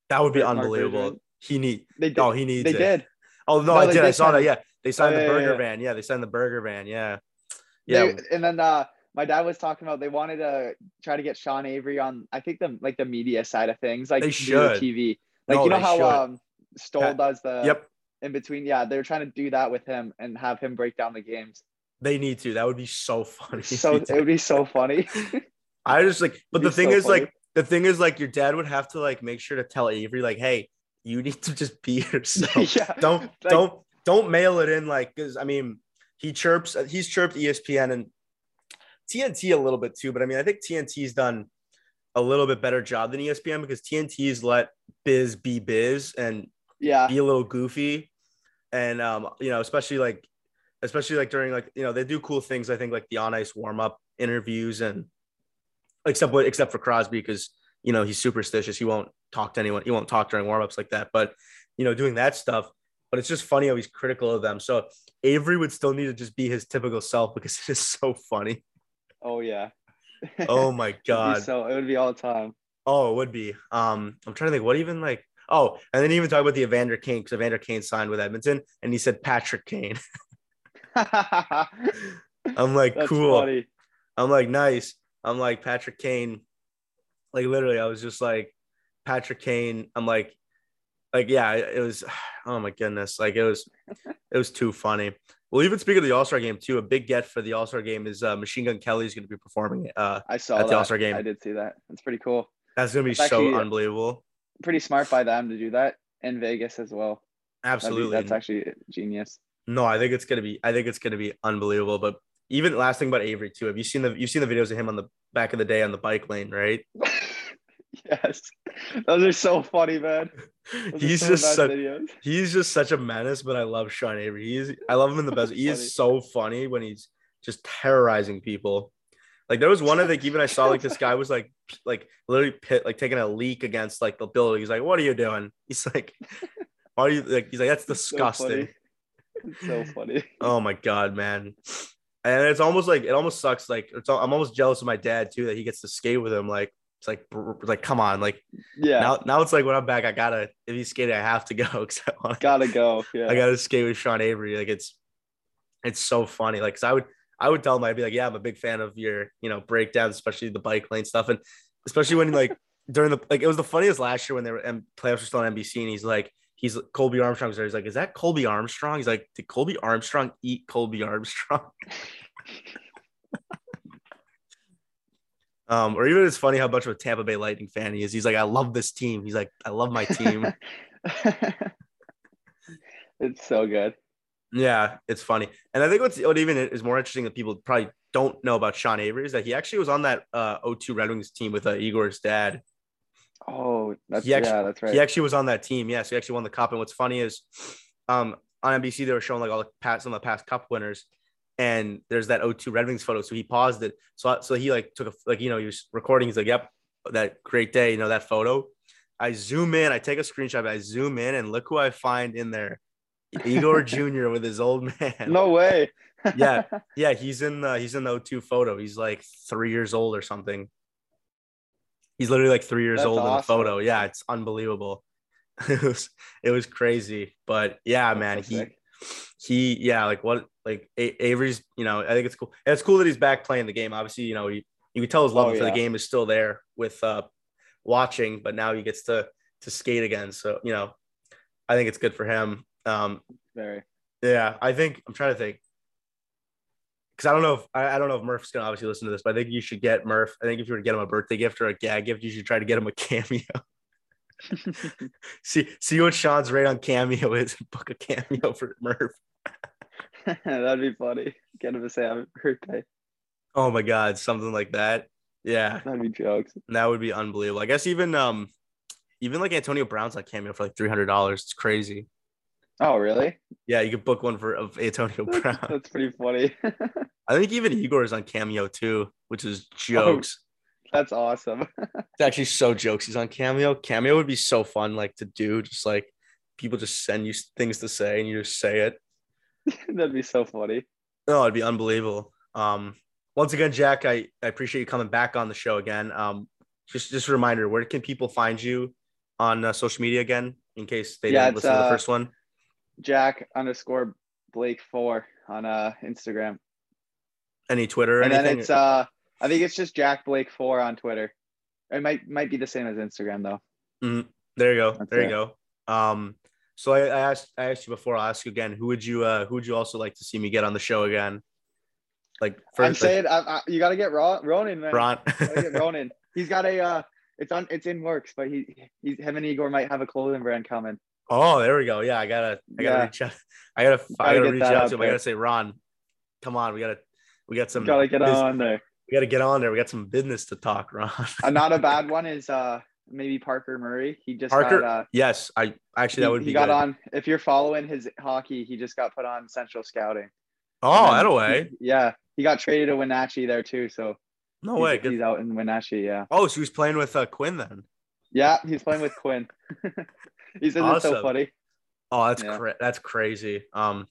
that would be unbelievable. He need. They did. Oh, he needs. They it. did. Oh no, no I did. I saw that. Yeah, they signed oh, the yeah, burger yeah. van. Yeah, they signed the Bergevin. Yeah. Yeah. They, and then uh, my dad was talking about they wanted to try to get Sean Avery on. I think the like the media side of things, like they should TV. Like no, you know how should. um Stoll does the yep in between. Yeah, they're trying to do that with him and have him break down the games. They need to. That would be so funny. So it would be so funny. I just like, but the thing so is, funny. like, the thing is, like, your dad would have to like make sure to tell Avery, like, hey, you need to just be yourself. yeah, don't like, don't don't mail it in like because I mean he chirps he's chirped ESPN and TNT a little bit too, but I mean I think TNT's done a little bit better job than ESPN because TNT's let Biz be Biz and yeah be a little goofy and um you know especially like especially like during like you know they do cool things I think like the on ice warm up interviews and except what except for Crosby because you know he's superstitious he won't talk to anyone. He won't talk during warm ups like that. But you know, doing that stuff. But it's just funny how he's critical of them. So Avery would still need to just be his typical self because it is so funny. Oh yeah. oh my god. so it would be all time. Oh, it would be. Um, I'm trying to think what even like. Oh, and then even talk about the Evander Kane because Evander Kane signed with Edmonton, and he said Patrick Kane. I'm like, That's cool. Funny. I'm like, nice. I'm like Patrick Kane. Like literally, I was just like, Patrick Kane. I'm like, like yeah, it was. Oh my goodness, like it was, it was too funny. Well, even speaking of the All Star game too, a big get for the All Star game is uh, Machine Gun Kelly is going to be performing. Uh, I saw at the All Star game. I did see that. That's pretty cool. That's going to be That's so unbelievable. Pretty smart by them to do that in Vegas as well. Absolutely, be, that's actually genius. No, I think it's gonna be. I think it's gonna be unbelievable. But even last thing about Avery too. Have you seen the? You've seen the videos of him on the back of the day on the bike lane, right? Yes, those are so funny, man. Those he's just such, he's just such a menace, but I love Sean Avery. He's I love him in the best. he is so funny when he's just terrorizing people. Like there was one I think even I saw like this guy was like like literally pit like taking a leak against like the building. He's like, "What are you doing?" He's like, "Why are you like?" He's like, "That's disgusting." So funny. so funny. oh my god, man! And it's almost like it almost sucks. Like it's I'm almost jealous of my dad too that he gets to skate with him. Like it's like like come on, like yeah. Now now it's like when I'm back, I gotta if he's skating, I have to go because I wanna, gotta go. Yeah, I gotta skate with Sean Avery. Like it's it's so funny. Like, cause I would I would tell him I'd be like, yeah, I'm a big fan of your you know breakdowns, especially the bike lane stuff, and especially when like during the like it was the funniest last year when they were and playoffs were still on NBC, and he's like. He's Colby Armstrong's there. He's like, is that Colby Armstrong? He's like, did Colby Armstrong eat Colby Armstrong? Um, or even it's funny how much of a Tampa Bay Lightning fan he is. He's like, I love this team. He's like, I love my team. it's so good. Yeah, it's funny. And I think what's what even is more interesting that people probably don't know about Sean Avery is that he actually was on that uh 02 Red Wings team with uh, Igor's dad. Oh, that's actually, yeah, that's right. He actually was on that team. Yes, yeah, so he actually won the cup. And what's funny is um on NBC they were showing like all the past some of the past cup winners and there's that O2 Red Wings photo. So he paused it. So so he like took a like you know he was recording. He's like, "Yep, that great day." You know that photo. I zoom in. I take a screenshot. I zoom in and look who I find in there. Igor Jr. with his old man. No way. yeah, yeah. He's in the he's in the O2 photo. He's like three years old or something. He's literally like three years That's old in the photo. Yeah, it's unbelievable. it was it was crazy, but yeah, That's man, so he. He yeah, like what like A- Avery's. You know, I think it's cool. And it's cool that he's back playing the game. Obviously, you know, he, you can tell his love Oh, for the game is still there with uh watching, but now he gets to to skate again. So you know, I think it's good for him. Um, Very. yeah, I think I'm trying to think because I don't know if I, I don't know if Murph's gonna obviously listen to this, but I think you should get Murph. I think if you were to get him a birthday gift or a gag gift, you should try to get him a cameo. see see what Sean's rate on cameo is. Book a cameo for Murph. That'd be funny. Get him to say happy birthday. Oh my god, something like that. Yeah, That'd be jokes. that would be unbelievable. I guess even um even like Antonio Brown's like cameo for like three hundred dollars. It's crazy. Oh, really? Yeah, you could book one for of Antonio Brown. That's pretty funny. I think even Igor is on cameo too, which is jokes. That's awesome. It's actually so jokes. He's on Cameo. Cameo would be so fun, like to do. Just like people just send you things to say, and you just say it. That'd be so funny. No, it'd be unbelievable. Um, once again, Jack, I, I appreciate you coming back on the show again. Um, just just a reminder, where can people find you on uh, social media again, in case they Yeah, didn't listen to the uh, first one? Jack underscore Blake four on uh Instagram. Any Twitter and then it's uh I think it's just Jack Blake four on Twitter. It might might be the same as Instagram though. Mhm. There you go. That's there you go. Um, so I, I asked I asked you before. I'll ask you again. Who would you uh who would you also like to see me get on the show again? Like I'm like, saying I, I, you got to get Ron, Ronan, man. Ron. Get Ronan. He's got a uh, it's on it's in works, but he he's him and Igor might have a clothing brand coming. Oh, there we go. Yeah, I gotta, I gotta Yeah. reach out. I gotta, I Gotta gotta reach out to him. I gotta say, Ron, come on, we gotta, we got some. Gotta get bus- on there. We gotta get on there. We got some business to talk, Ron. Uh, not a bad one is uh maybe Parker Murray. He just Parker, got uh yes, I actually that would he be He got good. on if you're following his hockey, he just got put on Central Scouting. oh, that way. he- yeah, he got traded to Wenatchee there too. So No he's, way. Good. he's out in Wenatchee. Yeah, Oh, so he was playing with uh, Quinn then. yeah, he's playing with Quinn. he's it's so Awesome. funny. Oh, that's Yeah. cra- that's crazy. Um,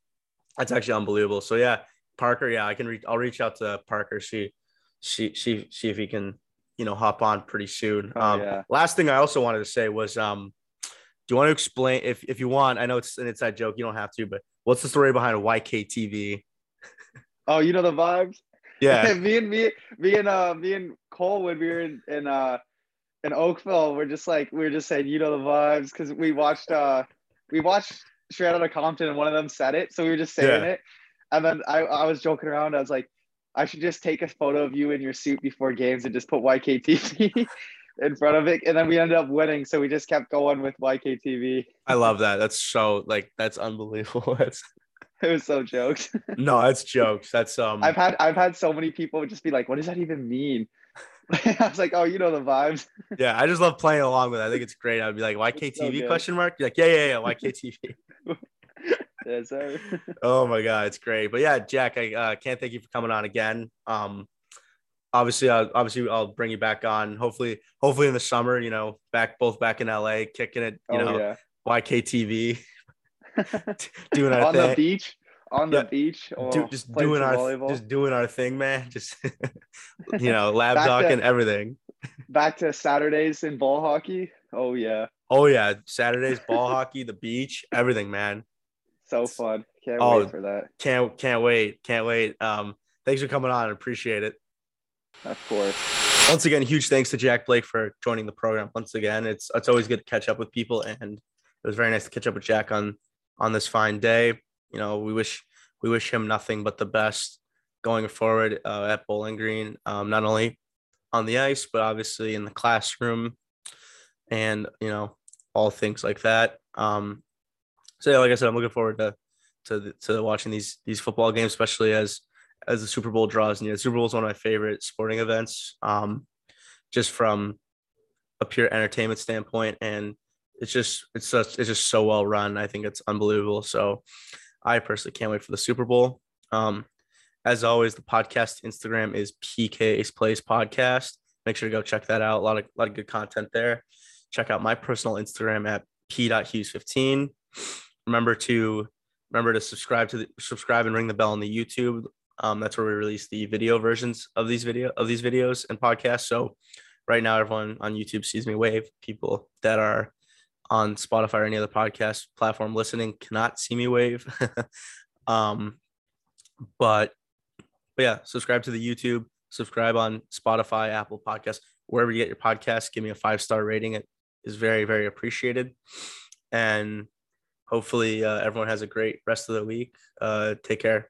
that's actually unbelievable. So yeah, Parker. Yeah, I can reach. I'll reach out to Parker. See, see, see, see if he can, you know, hop on pretty soon. Oh, um, yeah. last thing I also wanted to say was, um, do you want to explain if if you want? I know it's an inside joke. You don't have to, but what's the story behind YKTV? Oh, you know the vibes. Yeah. me and me, me and uh, me and Cole when we were in, in uh, in Oakville, we're just like we were just saying, you know the vibes, because we watched uh, we watched Straight Outta Compton, and one of them said it, so we were just saying Yeah. it, and then I I was joking around, I was like, I should just take a photo of you in your suit before games and just put YKTV in front of it, and then we ended up winning, so we just kept going with YKTV. I love that. That's so like that's unbelievable. That's It was so jokes. no, that's jokes. That's um. I've had I've had so many people just be like, "What does that even mean?" I was like, "Oh, you know the vibes." yeah, I just love playing along with it. I think it's great. I'd be like It's so YKTV question mark. You're like yeah, yeah, yeah, YKTV. Yes, sir. Oh my god, it's great. But yeah, Jack, I uh, can't thank you for coming on again. Um, obviously, uh, obviously, I'll bring you back on. Hopefully, hopefully in the summer, you know, back both back in LA, kicking it. You oh know, yeah. YKTV, doing our on the beach. On Yeah. the beach. Oh, Do, just doing our volleyball. just doing our thing, man. Just you know, lab doc and everything. Back to Saturdays in ball hockey. Oh yeah, Oh yeah, Saturdays, ball hockey, the beach, everything, man. So fun. Can't Oh. wait for that. Can't can't wait, can't wait. Um, thanks for coming on. I appreciate it. Of course. once again, huge thanks to Jack Blake for joining the program. Once again, it's it's always good to catch up with people, and it was very nice to catch up with Jack on on this fine day. You know, we wish we wish him nothing but the best going forward uh, at Bowling Green, um, not only on the ice but obviously in the classroom, and you know all things like that. Um, so yeah, like I said, I'm looking forward to to to watching these these football games, especially as as the Super Bowl draws near. The Super Bowl is one of my favorite sporting events, um, just from a pure entertainment standpoint, and it's just it's such it's just so well run. I think it's unbelievable. So I personally can't wait for the Super Bowl. Um, as always, the podcast Instagram is PK's Plays Podcast. Make sure to go check that out. A lot of a lot of good content there. Check out my personal Instagram at p.hughes15. Remember to remember to subscribe to the subscribe and ring the bell on the YouTube. Um, that's where we release the video versions of these video of these videos and podcasts. So right now everyone on YouTube sees me wave. People that are on Spotify or any other podcast platform listening cannot see me wave. um, but but yeah, subscribe to the YouTube, subscribe on Spotify, Apple Podcasts, wherever you get your podcasts. Give me a five star rating. It is very very appreciated, and hopefully uh, everyone has a great rest of the week. Uh, take care.